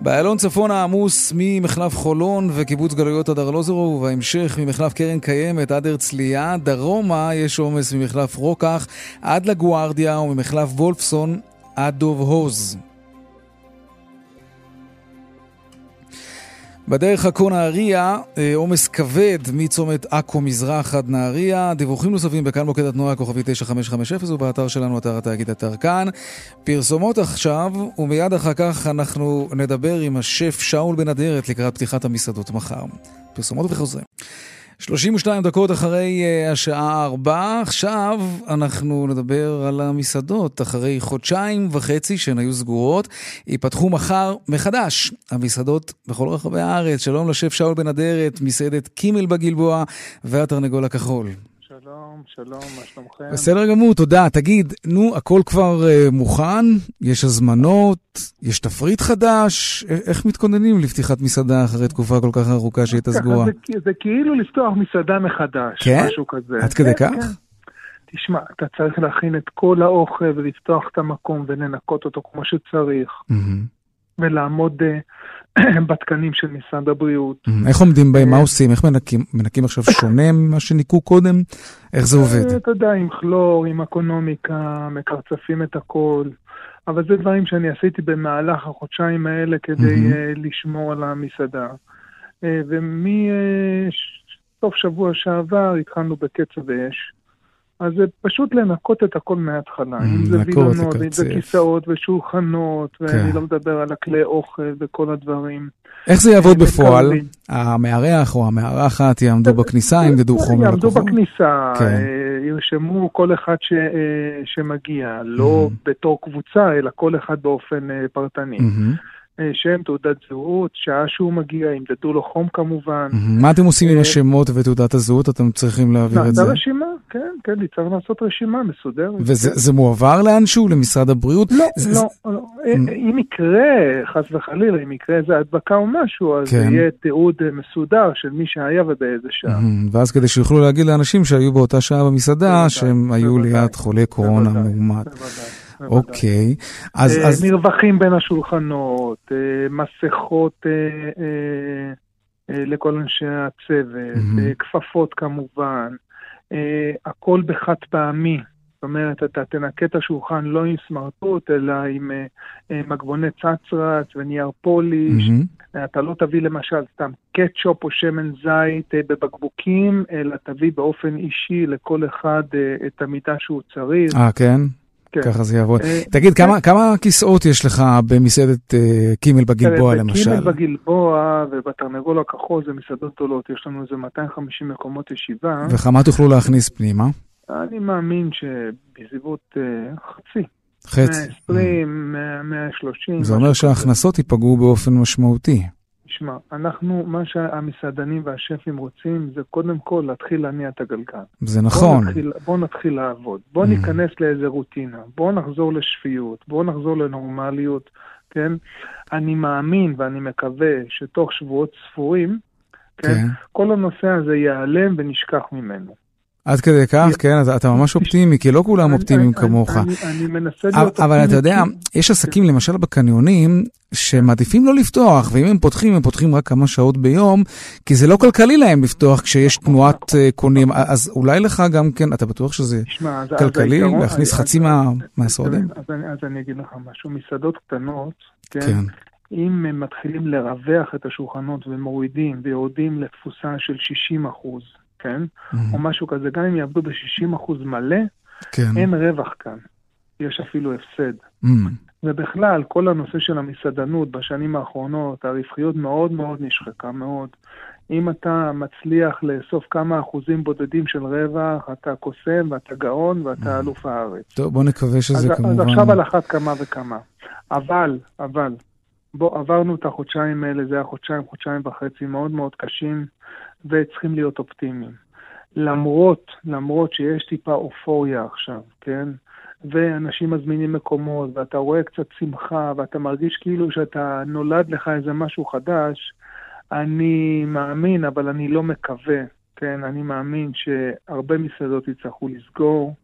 באיילון צפון העמוס ממחלף חולון וקיבוץ גלויות עד ארלוזורוב ובהמשך ממחלף קרן קיימת עד הרצליה. דרומה יש עומס ממחלף רוקח עד לגוארדיה וממחלף וולפסון עד דוב הוז. בדרך עכו נהריה, אה, עומס כבד מצומת עכו מזרח עד נהריה. דיווחים נוספים בכאן מוקד התנועה כוכבי 9550 ובאתר שלנו, אתר התאגיד אתר כאן. פרסומות עכשיו, ומיד אחר כך אנחנו נדבר עם השף שאול בן אדרת לקראת פתיחת המסעדות מחר. פרסומות וחוזרים. 32 דקות אחרי uh, השעה 4, עכשיו אנחנו נדבר על המסעדות. אחרי חודשיים וחצי שהן היו סגורות, ייפתחו מחר מחדש המסעדות בכל רחבי הארץ. שלום לשף שאול בן אדרת, מסעדת קימל בגלבוע והתרנגול הכחול. שלום, שלום, מה שלומכם? בסדר גמור, תודה. תגיד, נו, הכל כבר uh, מוכן? יש הזמנות? יש תפריט חדש? איך מתכוננים לפתיחת מסעדה אחרי תקופה כל כך ארוכה שהייתה סגורה? זה, זה כאילו לפתוח מסעדה מחדש, כן? משהו כזה. עד כדי כן, כך? כן. תשמע, אתה צריך להכין את כל האוכל ולפתוח את המקום ולנקות אותו כמו שצריך, Mm-hmm. ולעמוד uh, בתקנים של משרד הבריאות. Mm-hmm. איך עומדים בהם? מה עושים? איך מנקים? מנקים עכשיו שונה ממה שניקו קודם? איך זה עובד? אה, אתה יודע, עם כלור, עם אקונומיקה, מקרצפים את הכל. אבל זה דברים שאני עשיתי במהלך החודשיים האלה כדי uh, לשמור על המסעדה. ומסוף שבוע שעבר התחלנו בקצב אש. אז זה פשוט לנקות את הכל מההתחלה. אם זה וילונות, אם זה. כיסאות ושולחנות, כן. ואני לא מדבר על הכלי אוכל וכל הדברים. איך זה יעבוד אה, בפועל? המארח או המארחת יעמדו בכניסה, ימדדו חומר יעמדו לקוחות? בכניסה, כן. אה, ירשמו כל אחד אה, שמגיע, לא Mhm. בתור קבוצה, אלא כל אחד באופן פרטני. אה, שם, תעודת זהות, שעה שהוא מגיע, ימדדו לו חום כמובן. מה אתם עושים עם אה, השמות ותעודת הזהות? אתם צריכים להעביר את נעשה זה? רשימה, כן, כן, צריך לעשות רשימה מסודרת. וזה. זה מועבר לאנשהו? למשרד הבריאות? לא, לא, לא. אם יקרה, חס וחלילה, אם יקרה איזה הדבקה או משהו, אז כן. יהיה תיעוד מסודר של מי שהיה ובאיזה שעה. ואז כדי שיוכלו להגיד לאנשים שהיו באותה שעה במסעדה, שהם היו ליד חולה קורונה מאומת. בוודאי. אוקיי. אז, אה, אז מרווחים בין השולחנות, אה, מסכות אה, לכל אנשי הצוות. אה, כפפות כמובן, הכל בחד פעמי. זאת אומרת, אתה תנקה את השולחן לא עם סמרטוט, אלא עם מגבוני צצרץ ונייר פוליש. מהמם. אתה לא תביא למשל סתם קטשופ או שמן זית בבקבוקים, אלא תביא באופן אישי לכל אחד את המידה שהוא צריך. אה, כן? כן. ככה זה יעבוד. אה, תגיד, כמה- כמה כיסאות יש לך במסעדת אה, קימל בגלבוע תראה, למשל? בקימל בגלבוע ובתרנגול הכחול זה מסעדות גדולות, יש לנו איזה 250 מקומות ישיבה. וכמה תוכלו להכניס פנימה? אני מאמין שבסביבות אה, חצי, חצי. 120, 100, 130. זה אומר. שההכנסות ייפגעו באופן משמעותי. תשמע, אנחנו, מה שהמסעדנים והשפים רוצים זה קודם כל להתחיל להניע את הגלגל. זה בוא נכון. נתחיל, בוא נתחיל לעבוד, בוא Mm. ניכנס לאיזה רוטינה, בוא נחזור לשפיות, בוא נחזור לנורמליות, כן? אני מאמין ואני מקווה שתוך שבועות ספורים, כן, כן. כל הנושא הזה ייעלם ונשכח ממנו. עד כדי כך, כן, אתה- אתה ממש אופטימי, כי לא כולם אופטימיים כמוך. אני, אני מנסה להיות אבל אתה אופטימי, יודע, יש עסקים, למשל בקניונים, שמעדיפים לא לפתוח, ואם הם פותחים, הם פותחים רק כמה שעות ביום, כי זה לא כלכלי להם לפתוח כשיש תנועת אה, קונים. אז אולי לך גם כן, אתה בטוח שזה כלכלי העיקרון- להכניס אז- חצי אז- מה- אז- מהשורדים? אז אני- אז אני אגיד לך משהו, מסעדות קטנות, כן? כן. אם הם מתחילים לרווח את השולחנות ומורידים ויורדים לתפוסה של 60 אחוז, כן? או משהו כזה, גם אם יעבדו ב-60 אחוז מלא, כן. אין רווח כאן. יש אפילו הפסד. Mm. ובכלל, כל הנושא של המסעדנות בשנים האחרונות, הרווחיות מאוד מאוד נשחקה מאוד. אם אתה מצליח לאסוף כמה אחוזים בודדים של רווח, אתה קוסם ואתה גאון ואתה אלוף הארץ. טוב, בוא נקווה אז, שזה אז כמובן... עכשיו על אחת כמה וכמה. אבל, אבל, בוא, עברנו את החודשיים האלה, זה היה חודשיים, חודשיים וחצי מאוד מאוד קשים, וצריכים להיות אופטימיים. למרות, למרות שיש טיפה אופוריה עכשיו, כן? ואנשים מזמינים מקומות, ואתה רואה קצת שמחה, ואתה מרגיש כאילו שאתה נולד לך איזה משהו חדש, אני מאמין, אבל אני לא מקווה, כן? אני מאמין שהרבה מסעדות יצטרכו לסגור.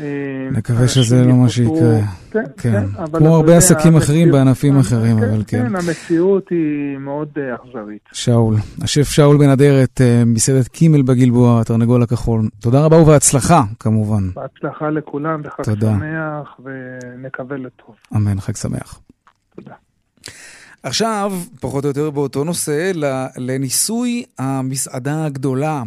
אה, נקווה אנשים שזה לא מה. שיקרה. כן, כן. כן. אבל כמו הרבה עסקים אחרים בענפים אחרים, אבל כן. כן, המציאות היא מאוד אה, אכזרית. שאול, השף שאול בן אדרת, אה, מסעדת קימל בגלבוע, התרנגול הכחול. תודה רבה ובהצלחה, כמובן. בהצלחה לכולם, וחג תודה. שמח, ונקווה לטוב. אמן, חג שמח. תודה. עכשיו, פחות או יותר באותו נושא, לניסוי המסעדה הגדולה.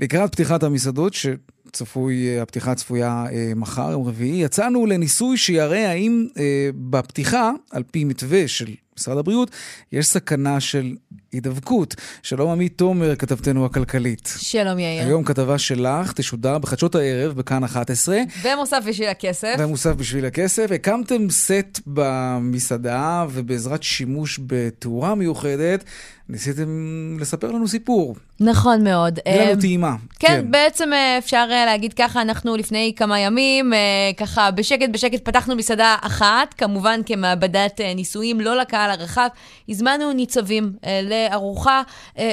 לקראת פתיחת המסעדות, ש... צפוי, הפתיחה צפויה אה, מחר, יום רביעי. יצאנו לניסוי שיראה האם אה, בפתיחה, על פי מתווה של משרד הבריאות, יש סכנה של הידבקות. שלום עמית תומר, כתבתנו הכלכלית. שלום יאיר. היום כתבה שלך תשודר בחדשות הערב בכאן 11. ומוסף בשביל הכסף. ומוסף בשביל הכסף. הקמתם סט במסעדה, ובעזרת שימוש בתאורה מיוחדת, ניסיתם לספר לנו סיפור. נכון מאוד. תהיה לנו אה, טעימה. כן, כן, בעצם אה, אפשר אה, להגיד ככה, אנחנו לפני כמה ימים, ככה בשקט בשקט פתחנו מסעדה אחת, כמובן כמעבדת ניסויים, לא לקהל הרחב. הזמנו ניצבים לארוחה,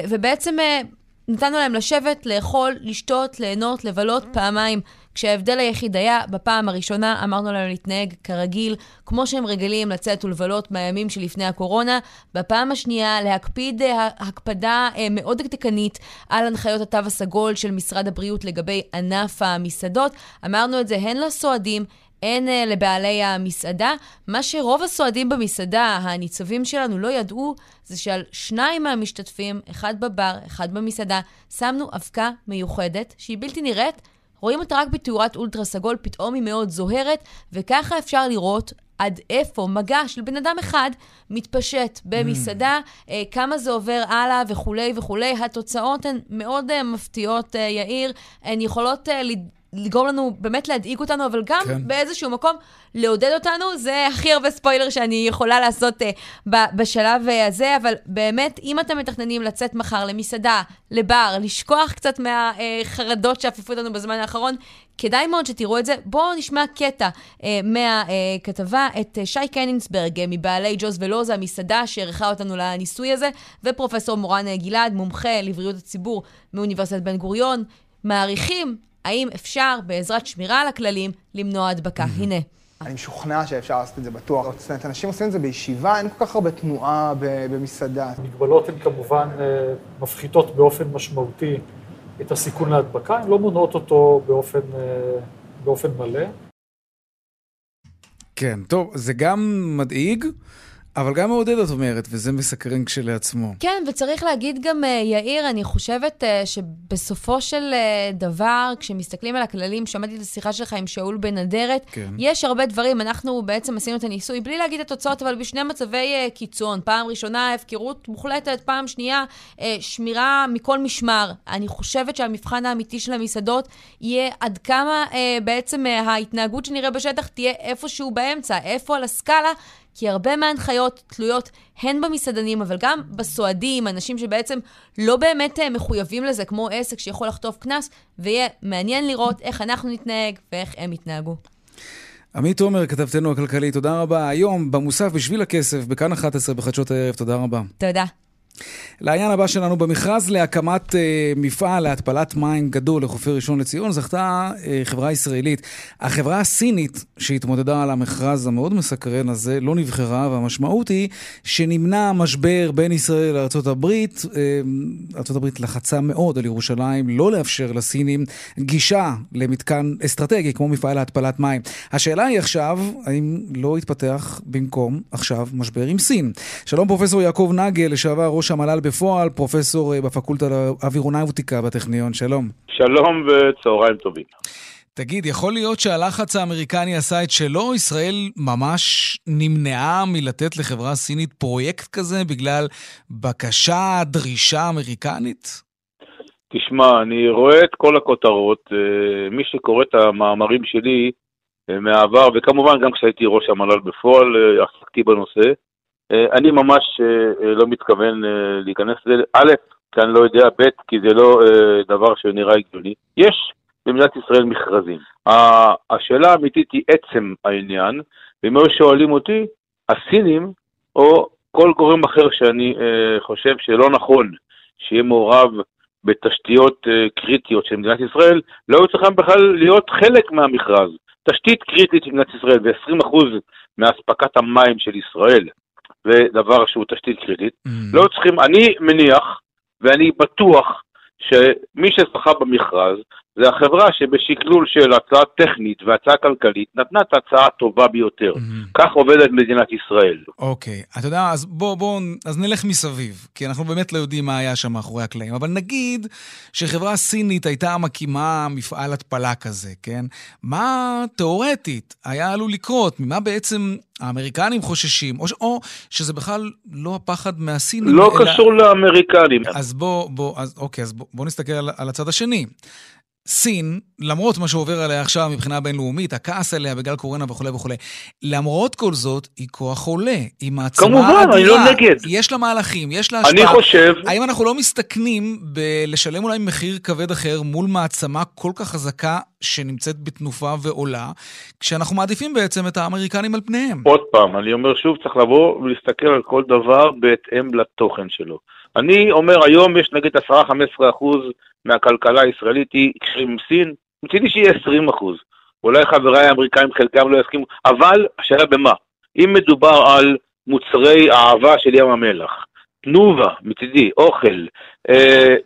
ובעצם נתנו להם לשבת, לאכול, לשתות, ליהנות, לבלות פעמיים. כשההבדל היחיד היה, בפעם הראשונה אמרנו להם להתנהג כרגיל, כמו שהם רגילים לצאת ולבלות מהימים שלפני הקורונה. בפעם השנייה, להקפיד אה, הקפדה אה, מאוד דקדקנית על הנחיות התו הסגול של משרד הבריאות לגבי ענף המסעדות. אמרנו את זה הן לסועדים, הן uh, לבעלי המסעדה. מה שרוב הסועדים במסעדה, הניצבים שלנו, לא ידעו, זה שעל שניים מהמשתתפים, אחד בבר, אחד במסעדה, שמנו אבקה מיוחדת, שהיא בלתי נראית, רואים אותה רק בתאורת אולטרה סגול, פתאום היא מאוד זוהרת, וככה אפשר לראות עד איפה מגע של בן אדם אחד מתפשט במסעדה, mm. אה, כמה זה עובר הלאה וכולי וכולי. התוצאות הן מאוד אה, מפתיעות, אה, יאיר. הן יכולות אה, לגרום לנו, באמת להדאיג אותנו, אבל גם כן. באיזשהו מקום לעודד אותנו. זה הכי הרבה ספוילר שאני יכולה לעשות uh, בשלב uh, הזה, אבל באמת, אם אתם מתכננים לצאת מחר למסעדה, לבר, לשכוח קצת מהחרדות uh, שאפפו אותנו בזמן האחרון, כדאי מאוד שתראו את זה. בואו נשמע קטע uh, מהכתבה uh, את uh, שי קנינסברג, uh, מבעלי ג'וז ולוזה, המסעדה שאירחה אותנו לניסוי הזה, ופרופסור מורן גלעד, מומחה לבריאות הציבור מאוניברסיטת בן גוריון, מעריכים האם אפשר, בעזרת שמירה על הכללים, למנוע הדבקה? הנה. אני משוכנע שאפשר לעשות את זה בטוח. זאת אומרת, אנשים עושים את זה בישיבה, אין כל כך הרבה תנועה במסעדה. המגבלות הן כמובן אה, מפחיתות באופן משמעותי את הסיכון להדבקה, הן לא מונעות אותו באופן, אה, באופן מלא. כן, טוב, זה גם מדאיג. אבל גם מעודד, את אומרת, וזה מסקרן כשלעצמו. כן, וצריך להגיד גם, אה, יאיר, אני חושבת אה, שבסופו של אה, דבר, כשמסתכלים על הכללים, שמעתי את השיחה שלך עם שאול בן אדרת, כן. יש הרבה דברים, אנחנו בעצם עשינו את הניסוי, בלי להגיד את התוצאות, אבל בשני מצבי קיצון. פעם ראשונה, הפקרות מוחלטת, פעם שנייה, שמירה מכל משמר. אני חושבת שהמבחן האמיתי של המסעדות יהיה עד כמה בעצם ההתנהגות שנראה בשטח תהיה איפשהו באמצע, איפה על הסקאלה. כי הרבה מההנחיות תלויות הן במסעדנים, אבל גם בסועדים, אנשים שבעצם לא באמת אה, מחויבים לזה, כמו עסק שיכול לחטוף קנס, ויהיה מעניין לראות איך אנחנו נתנהג ואיך הם יתנהגו. עמית תומר, כתבתנו הכלכלית, תודה רבה. היום במוסף בשביל הכסף, בכאן 11 בחדשות הערב, תודה רבה. תודה. לעניין הבא שלנו, במכרז להקמת uh, מפעל להתפלת מים גדול לחופי ראשון לציון, זכתה uh, חברה ישראלית. החברה הסינית שהתמודדה על המכרז המאוד מסקרן הזה לא נבחרה, והמשמעות היא שנמנע משבר בין ישראל לארה"ב. Uh, ארה"ב לחצה מאוד על ירושלים לא לאפשר לסינים גישה למתקן אסטרטגי כמו מפעל להתפלת מים. השאלה היא עכשיו, האם לא יתפתח במקום עכשיו משבר עם סין? שלום פרופסור יעקב נגל, לשעבר ראש המל"ל בפועל, פרופסור אה, בפקולטה לאווירונאוטיקה בטכניון, שלום. שלום וצהריים טובים. תגיד, יכול להיות שהלחץ האמריקני עשה את שלו? ישראל ממש נמנעה מלתת לחברה סינית פרויקט כזה בגלל בקשה, דרישה אמריקנית? תשמע, אני רואה את כל הכותרות. אה, מי שקורא את המאמרים שלי אה, מהעבר, וכמובן גם כשהייתי ראש המל"ל בפועל, עסקתי בנושא. אה, אני ממש אה, אה, לא מתכוון להיכנס לזה, א', כי אני לא יודע, ב', כי זה לא דבר שנראה הגיוני. יש במדינת ישראל מכרזים. השאלה האמיתית היא עצם העניין, ואם היו שואלים אותי, הסינים, או כל גורם אחר שאני חושב שלא נכון שיהיה מעורב בתשתיות קריטיות של מדינת ישראל, לא היו צריכים בכלל להיות חלק מהמכרז. תשתית קריטית של מדינת ישראל ו-20% מאספקת המים של ישראל ודבר שהוא תשתית קריטית. Mm. לא צריכים, אני מניח, ואני בטוח, שמי שזכה במכרז, זה החברה שבשקלול של הצעה טכנית והצעה כלכלית נתנה את ההצעה הטובה ביותר. כך עובדת מדינת ישראל. אוקיי, אתה יודע, אז בוא, בוא, אז נלך מסביב, כי אנחנו באמת לא יודעים מה היה שם מאחורי הקלעים, אבל נגיד שחברה סינית הייתה מקימה מפעל התפלה כזה, כן? מה תיאורטית היה עלול לקרות? ממה בעצם האמריקנים חוששים? או, ש- או שזה בכלל לא הפחד מהסינים, לא קשור לאמריקנים. אז בוא, בוא, אז אוקיי, אז בוא, בוא נסתכל על, על הצד השני. סין, למרות מה שעובר עליה עכשיו מבחינה בינלאומית, הכעס עליה בגלל קורונה וכולי וכולי, למרות כל זאת, היא כוח עולה, היא מעצמה כמובן, אדירה. אני לא נגד. יש לה מהלכים, יש לה השפעה. אני חושב... האם אנחנו לא מסתכנים בלשלם אולי מחיר כבד אחר מול מעצמה כל כך חזקה שנמצאת בתנופה ועולה, כשאנחנו מעדיפים בעצם את האמריקנים על פניהם? עוד פעם, אני אומר שוב, צריך לבוא ולהסתכל על כל דבר בהתאם לתוכן שלו. אני אומר, היום יש נגיד 10-15 אחוז מהכלכלה הישראלית היא עם סין, מצידי שיהיה 20 אחוז. אולי חבריי האמריקאים חלקם לא יסכימו, אבל השאלה במה? אם מדובר על מוצרי אהבה של ים המלח, תנובה, מצידי, אוכל,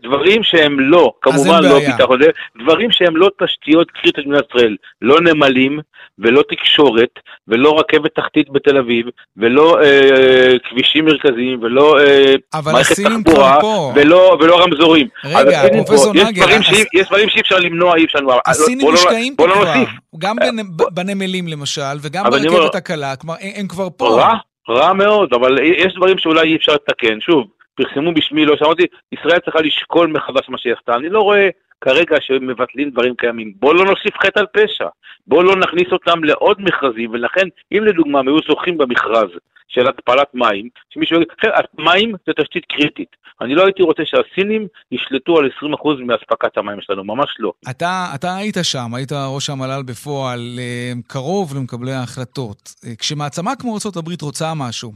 דברים שהם לא, כמובן לא. ביטחון, דברים שהם לא תשתיות קריטיות במדינת ישראל, לא נמלים ולא תקשורת ולא רכבת תחתית בתל אביב ולא אה, כבישים מרכזיים ולא אה, מערכת הסינים תחבורה. ולא, ולא רמזורים. רגע, הסינים פרופסור פה, יש דברים שאי- שאי אפשר למנוע, אי אפשר למנוע. הסינים בוא לא- משקעים פה לא כבר. גם בנ- בנמלים למשל, וגם ברכבת הקלה, כלומר, הם כבר פה. רע מאוד, אבל יש דברים שאולי אי אפשר לתקן. שוב, פרסמו בשמי, לא שמעתי, ישראל צריכה לשקול מחדש מה שהיא עשתה. אני לא רואה כרגע שמבטלים דברים קיימים. בואו לא נוסיף חטא על פשע. בואו לא נכניס אותם לעוד מכרזים, ולכן, אם לדוגמה הם היו זוכים במכרז של התפלת מים, שמישהו יגיד, "חבר'ה, מים זה תשתית קריטית. אני לא הייתי רוצה שהסינים ישלטו על 20% מאספקת המים שלנו, ממש לא. אתה, אתה היית שם, היית ראש המל"ל בפועל, אה, קרוב למקבלי ההחלטות. אה, כשמעצמה כמו ארה"ב רוצה משהו,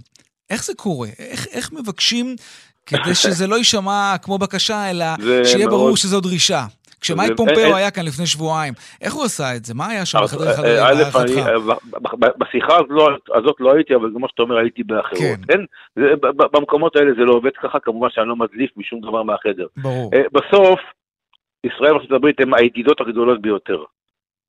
איך זה קורה? איך, איך מבקשים כדי שזה לא יישמע כמו בקשה, אלא שיהיה מאוד- ברור שזו דרישה? כשמייק פומפאו אה, היה כאן לפני שבועיים, איך הוא עשה את זה? מה היה שם אז, בחדרי אה, חדרים, א', להערכתך? אה, בשיחה הזאת לא- הזאת לא הייתי, אבל כמו שאתה אומר, הייתי באחרות. כן. כן? במקומות האלה זה לא עובד ככה, כמובן שאני לא מדליף משום דבר מהחדר. ברור. אה, בסוף, ישראל וארצות הברית הן הידידות הגדולות ביותר.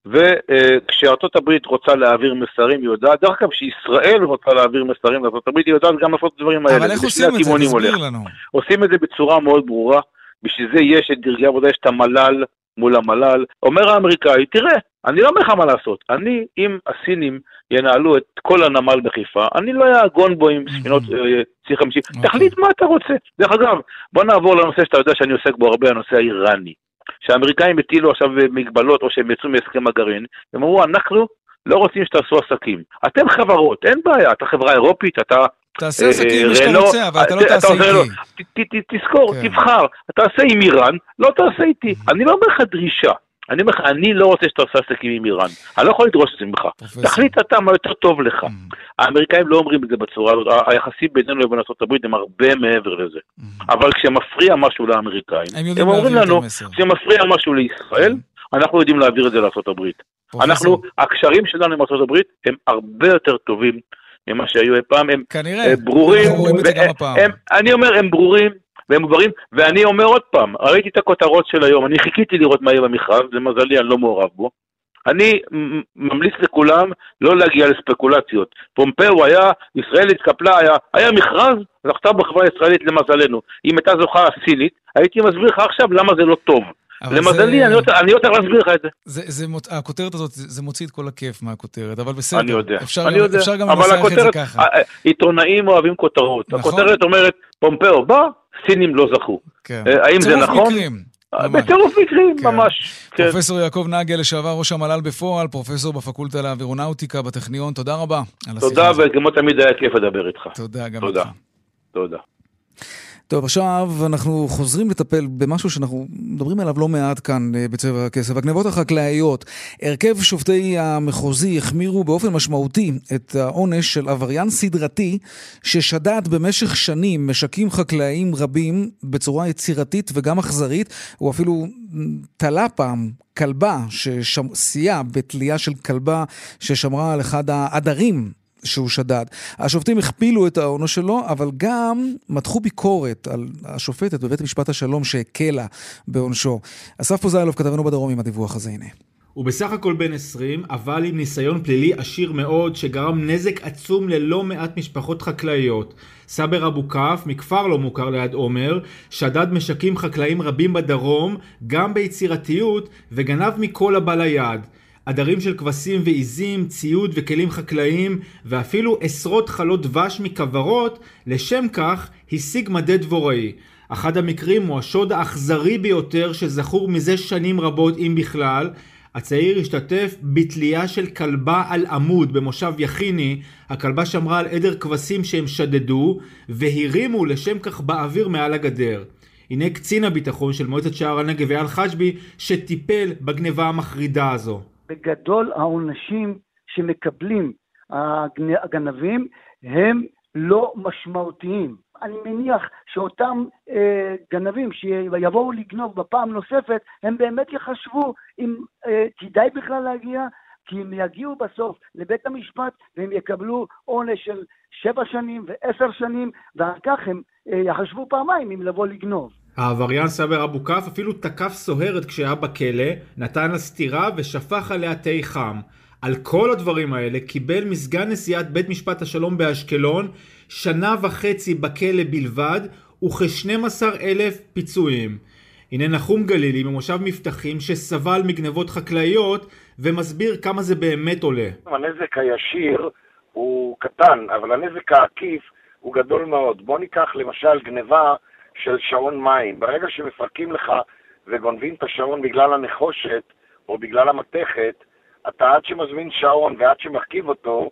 וכשארצות הברית רוצה להעביר מסרים, היא יודעת, דרך אגב, כשישראל רוצה להעביר מסרים לארצות הברית, היא יודעת גם לעשות את הדברים האלה. אבל איך עושים את זה? תסביר. לנו. עושים את זה בצורה מאוד ברורה, בשביל זה יש את דרגי העבודה, יש את המל"ל מול המל"ל. אומר האמריקאי, תראה, אני לא אומר לך מה לעשות, אני, אם הסינים ינהלו את כל הנמל בחיפה, אני לא אעגון בו עם ספינות אה, צי חמישי, תחליט מה אתה רוצה. דרך אגב, בוא נעבור לנושא שאתה יודע שאני עוסק בו הרבה, הנושא האיראני. שהאמריקאים הטילו עכשיו מגבלות, או שהם יצאו מהסכם הגרעין, הם אמרו, אנחנו לא רוצים שתעשו עסקים. אתם חברות, אין בעיה, אתה חברה אירופית, אתה... תעשה אה, עסקים עם שאתה רוצה, אבל אתה לא תעשה איתי. תזכור, כן. תבחר, תעשה עם איראן, לא תעשה איתי. אני לא אומר לך דרישה, אני אומר לך, אני לא רוצה שתעשה עסקים עם איראן. אני לא יכול לדרוש את זה ממך. תחליט אתה מה יותר טוב לך. האמריקאים לא אומרים את זה בצורה הזאת, היחסים בינינו לבין ארה"ב הם הרבה מעבר לזה. אבל כשמפריע משהו לאמריקאים, הם אומרים לנו. כשמפריע משהו לישראל, אנחנו יודעים להעביר את זה לארה"ב. אנחנו, הקשרים שלנו עם ארה"ב הם הרבה יותר טובים ממה שהיו אי פעם, הם כנראה. אה, ברורים, אנחנו רואים את זה גם הפעם. אני אומר, הם ברורים. והם ברורים, ואני אומר עוד פעם, ראיתי את הכותרות של היום, אני חיכיתי לראות מה יהיה במכרז, למזלי אני לא מעורב בו. אני ממליץ לכולם לא להגיע לספקולציות. פומפאו היה, ישראל התקפלה, היה, היה מכרז, זכתה בחברה הישראלית למזלנו. אם הייתה זוכה סינית, הייתי מסביר לך עכשיו למה זה לא טוב. למזלי, זה- אני לא צריך- לא להסביר לך את זה. זה, זה, מוצ- הכותרת הזאת, זה זה מוציא את כל הכיף מהכותרת, אבל בסדר. אני יודע, אפשר אני יודע, אפשר גם לנסח את זה ככה. עיתונאים אוהבים כותרות. נכון. הכותרת אומרת, פומפאו בא, סינים לא זכו. כן. אה, האם זה נכון? מקרים. אה, ממש. בצירוף מקרים, כן. ממש. כן. פרופסור יעקב נגל, לשעבר ראש המל"ל בפועל, פרופסור בפקולטה לאווירונאוטיקה בטכניון, תודה רבה תודה. וכמו תמיד היה כיף לדבר איתך. תודה, גם תודה. איתך. תודה. טוב, עכשיו אנחנו חוזרים לטפל במשהו שאנחנו מדברים עליו לא מעט כאן אה, בצבע הכסף, הגנבות החקלאיות. הרכב שופטי המחוזי החמירו באופן משמעותי את העונש של עבריין סדרתי ששדד במשך שנים משקים חקלאיים רבים בצורה יצירתית וגם אכזרית. הוא אפילו תלה פעם כלבה שסייע בתלייה של כלבה ששמרה על אחד העדרים שהוא שדד. השופטים הכפילו את העונש שלו, אבל גם מתחו ביקורת על השופטת בבית משפט השלום שהקלה בעונשו. אסף פוזיילוב, כתבנו בדרום עם הדיווח הזה, הנה. הוא בסך הכל בן 20, אבל עם ניסיון פלילי עשיר מאוד, שגרם נזק עצום ללא מעט משפחות חקלאיות. סאבר אבו כף, מכפר לא מוכר ליד עומר, שדד משקים חקלאיים רבים בדרום, גם ביצירתיות, וגנב מכל הבא ליד. עדרים של כבשים ועיזים, ציוד וכלים חקלאיים, ואפילו עשרות חלות דבש מכוורות, לשם כך השיג מדי דבוראי. אחד המקרים הוא השוד האכזרי ביותר שזכור מזה שנים רבות, אם בכלל. הצעיר השתתף בתלייה של כלבה על עמוד במושב יכיני, הכלבה שמרה על עדר כבשים שהם שדדו, והרימו לשם כך באוויר מעל הגדר. הנה קצין הביטחון של מועצת שער הנגב אייל חשבי, שטיפל בגניבה המחרידה הזו. בגדול העונשים שמקבלים הגנבים הם לא משמעותיים. אני מניח שאותם אה, גנבים שיבואו לגנוב בפעם נוספת, הם באמת יחשבו אם אה, כדאי בכלל להגיע, כי הם יגיעו בסוף לבית המשפט והם יקבלו עונש של שבע שנים ועשר שנים, ואחר כך הם אה, יחשבו פעמיים אם לבוא לגנוב. העבריין סבר אבו כף אפילו תקף סוהרת כשהיה בכלא, נתן לה סטירה ושפך עליה תה חם. על כל הדברים האלה קיבל מסגן נשיאת בית משפט השלום באשקלון שנה וחצי בכלא בלבד וכ-12 אלף פיצויים. הנה נחום גלילי ממושב מבטחים שסבל מגנבות חקלאיות ומסביר כמה זה באמת עולה. הנזק הישיר הוא קטן, אבל הנזק העקיף הוא גדול מאוד. בוא ניקח למשל גניבה של שעון מים. ברגע שמפרקים לך וגונבים את השעון בגלל הנחושת או בגלל המתכת, אתה עד שמזמין שעון ועד שמרכיב אותו,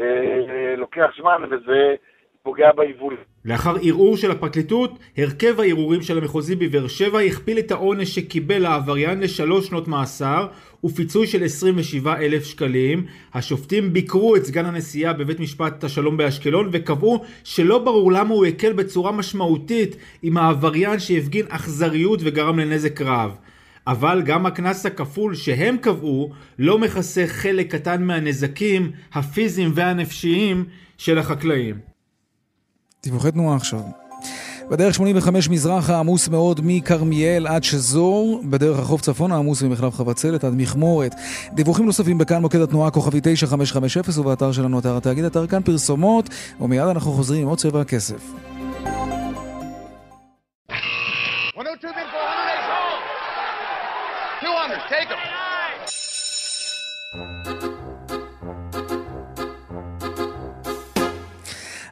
אה, לוקח זמן וזה פוגע ביבול. לאחר ערעור של הפרקליטות, הרכב הערעורים של המחוזי בבאר שבע הכפיל את העונש שקיבל העבריין לשלוש שנות מאסר ופיצוי של 27 אלף שקלים. השופטים ביקרו את סגן הנשיאה בבית משפט השלום באשקלון וקבעו שלא ברור למה הוא הקל בצורה משמעותית עם העבריין שהפגין אכזריות וגרם לנזק רב. אבל גם הקנס הכפול שהם קבעו לא מכסה חלק קטן מהנזקים הפיזיים והנפשיים של החקלאים. דיווחי תנועה עכשיו. בדרך 85 מזרחה עמוס מאוד מכרמיאל עד שזור, בדרך החוף צפונה עמוס ממחלף חבצלת עד מכמורת. דיווחים נוספים בכאן מוקד התנועה כוכבי 9550 ובאתר שלנו אתר התאגיד, אתר כאן פרסומות, ומיד אנחנו חוזרים עם עוד צבע הכסף.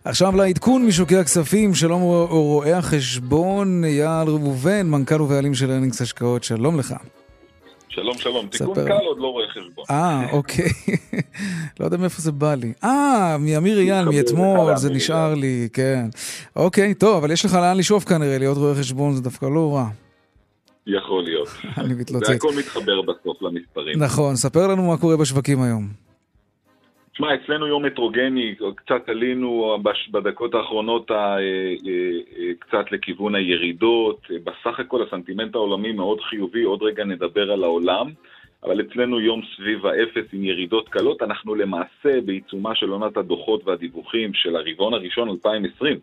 עכשיו לעדכון משוקי הכספים, שלום רואה החשבון אייל ראובן, מנכ"ל ובעלים של ארנינגס השקעות, שלום לך. שלום שלום, תיקון קל עוד לא רואה חשבון. אה, אוקיי. לא יודע מאיפה זה בא לי. אה, מאמיר אייל, מאתמול, זה נשאר לי, כן. אוקיי, טוב, אבל יש לך לאן לשאוף כנראה, להיות רואה חשבון זה דווקא לא רע. יכול להיות. אני מתלוצץ. זה הכל מתחבר בסוף למספרים. נכון, ספר לנו מה קורה בשווקים היום. תשמע, אצלנו יום הטרוגני, קצת עלינו בדקות האחרונות אה, אה, אה, קצת לכיוון הירידות. בסך הכל הסנטימנט העולמי מאוד חיובי, עוד רגע נדבר על העולם. אבל אצלנו יום סביב האפס עם ירידות קלות. אנחנו למעשה בעיצומה של עונת הדוחות והדיווחים של הרבעון הראשון 2020.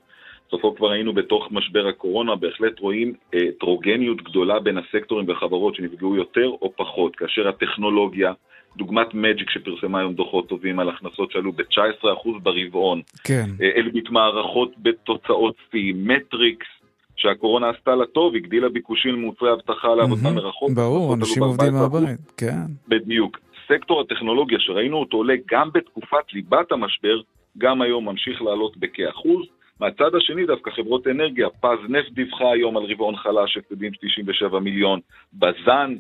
סופו כבר היינו בתוך משבר הקורונה, בהחלט רואים הטרוגניות גדולה בין הסקטורים והחברות שנפגעו יותר או פחות, כאשר הטכנולוגיה, דוגמת מג'יק שפרסמה היום דוחות טובים על הכנסות שעלו ב-19% ברבעון. כן. אלביט מערכות בתוצאות פי, מטריקס, שהקורונה עשתה לה טוב, הגדילה ביקושים למוצרי אבטחה לעבודה מרחוק. ברור, אנשים עובדים מהבית, כן. בדיוק. סקטור הטכנולוגיה שראינו אותו עולה גם בתקופת ליבת המשבר, גם היום ממשיך לעלות בכאחוז. מהצד השני דווקא חברות אנרגיה, פז נפט דיווחה היום על רבעון חלש, הפסדים של 97 מיליון, בזן,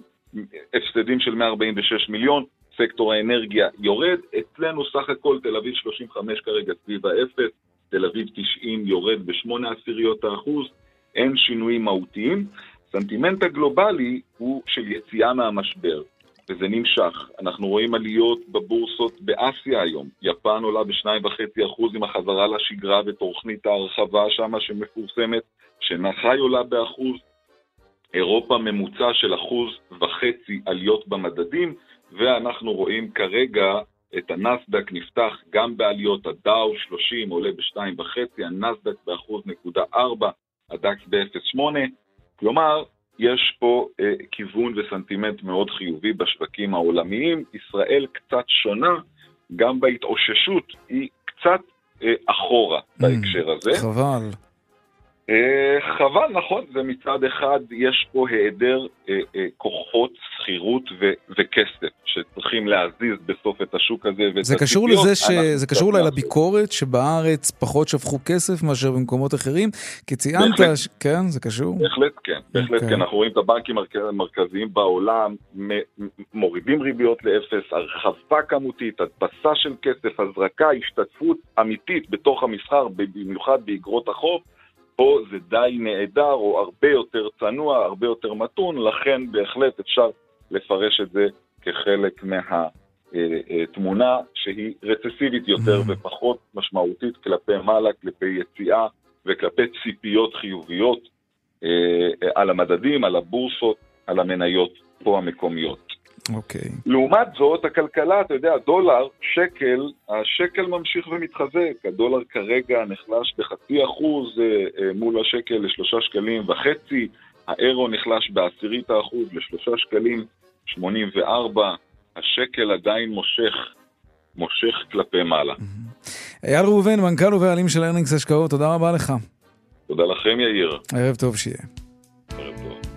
הפסדים של 146 מיליון, סקטור האנרגיה יורד, אצלנו סך הכל תל אביב 35 כרגע סביב האפס, תל אביב 90 יורד בשמונה עשיריות האחוז, אין שינויים מהותיים. סנטימנט הגלובלי הוא של יציאה מהמשבר, וזה נמשך. אנחנו רואים עליות בבורסות באסיה היום. יפן עולה ב-2.5% עם החזרה לשגרה ותוכנית ההרחבה שמה שמפורסמת, שנחי עולה באחוז, אירופה ממוצע של אחוז וחצי עליות במדדים, ואנחנו רואים כרגע את הנסדק נפתח גם בעליות, הדאו 30 עולה ב-2.5, הנסדק באחוז נקודה 4, הדקס ב-0.8, כלומר, יש פה אה, כיוון וסנטימנט מאוד חיובי בשווקים העולמיים. ישראל קצת שונה, גם בהתאוששות היא קצת אה, אחורה mm, בהקשר הזה. חבל. אה, חבל, נכון, ומצד אחד יש פה היעדר אה, אה, כוחות, שכירות וכסף שצריכים להזיז בסוף את השוק הזה ואת זה קשור לזה ש... זה קשור אולי לביקורת שבארץ פחות שפכו כסף מאשר במקומות אחרים? כי ציינת, ש... כן, זה קשור? בהחלט כן, בהחלט okay. אוקיי. כן. אנחנו רואים את הבנקים המרכזיים בעולם מורידים ריביות לאפס, הרחבה כמותית, הדפסה של כסף, הזרקה, השתתפות אמיתית בתוך המסחר, במיוחד באגרות החוב. פה זה די נעדר או הרבה יותר צנוע, הרבה יותר מתון, לכן בהחלט אפשר לפרש את זה כחלק מהתמונה שהיא רצסיבית יותר mm-hmm. ופחות משמעותית כלפי מעלה, כלפי יציאה וכלפי ציפיות חיוביות אה, על המדדים, על הבורסות, על המניות פה המקומיות. אוקיי. Okay. לעומת זאת, הכלכלה, אתה יודע, דולר, שקל, השקל ממשיך ומתחזק. הדולר כרגע נחלש בחצי אחוז אה, אה, מול השקל לשלושה שקלים וחצי, האירו נחלש בעשירית האחוז לשלושה שקלים שמונים וארבע, השקל עדיין מושך, מושך כלפי מעלה. אייל ראובן, מנכ"ל ובעלים של ארנינגס השקעות, תודה רבה לך. תודה לכם, יאיר. ערב טוב שיהיה. ערב טוב.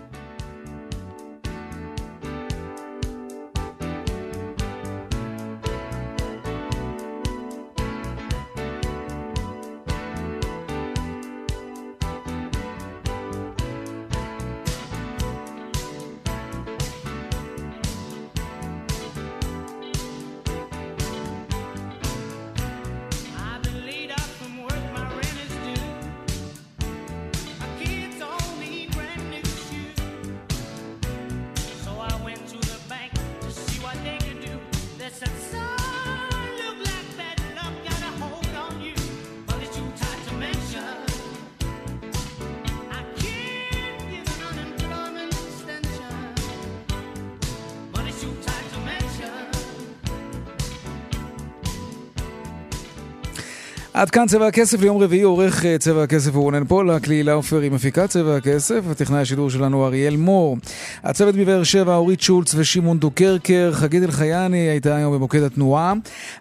עד כאן צבע הכסף ליום רביעי, עורך אה, צבע הכסף הוא רונן פולק, לילה עופר היא מפיקה צבע הכסף, וטכנאי השידור שלנו אריאל מור. הצוות מבאר שבע, אורית שולץ ושמעון דוקרקר, חגית אלחייני הייתה היום במוקד התנועה.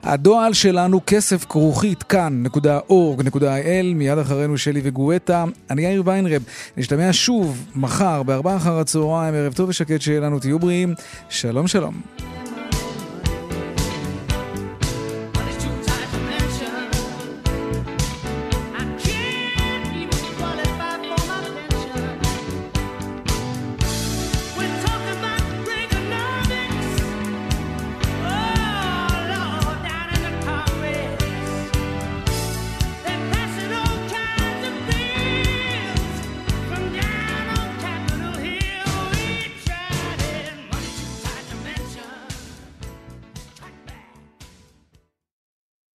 הדועל שלנו כסף כרוכית כאן.org.il, מיד אחרינו שלי וגואטה. אני יאיר ויינרב, נשתמע שוב מחר בארבעה אחר הצהריים, ערב טוב ושקט שיהיה לנו, תהיו בריאים, שלום שלום.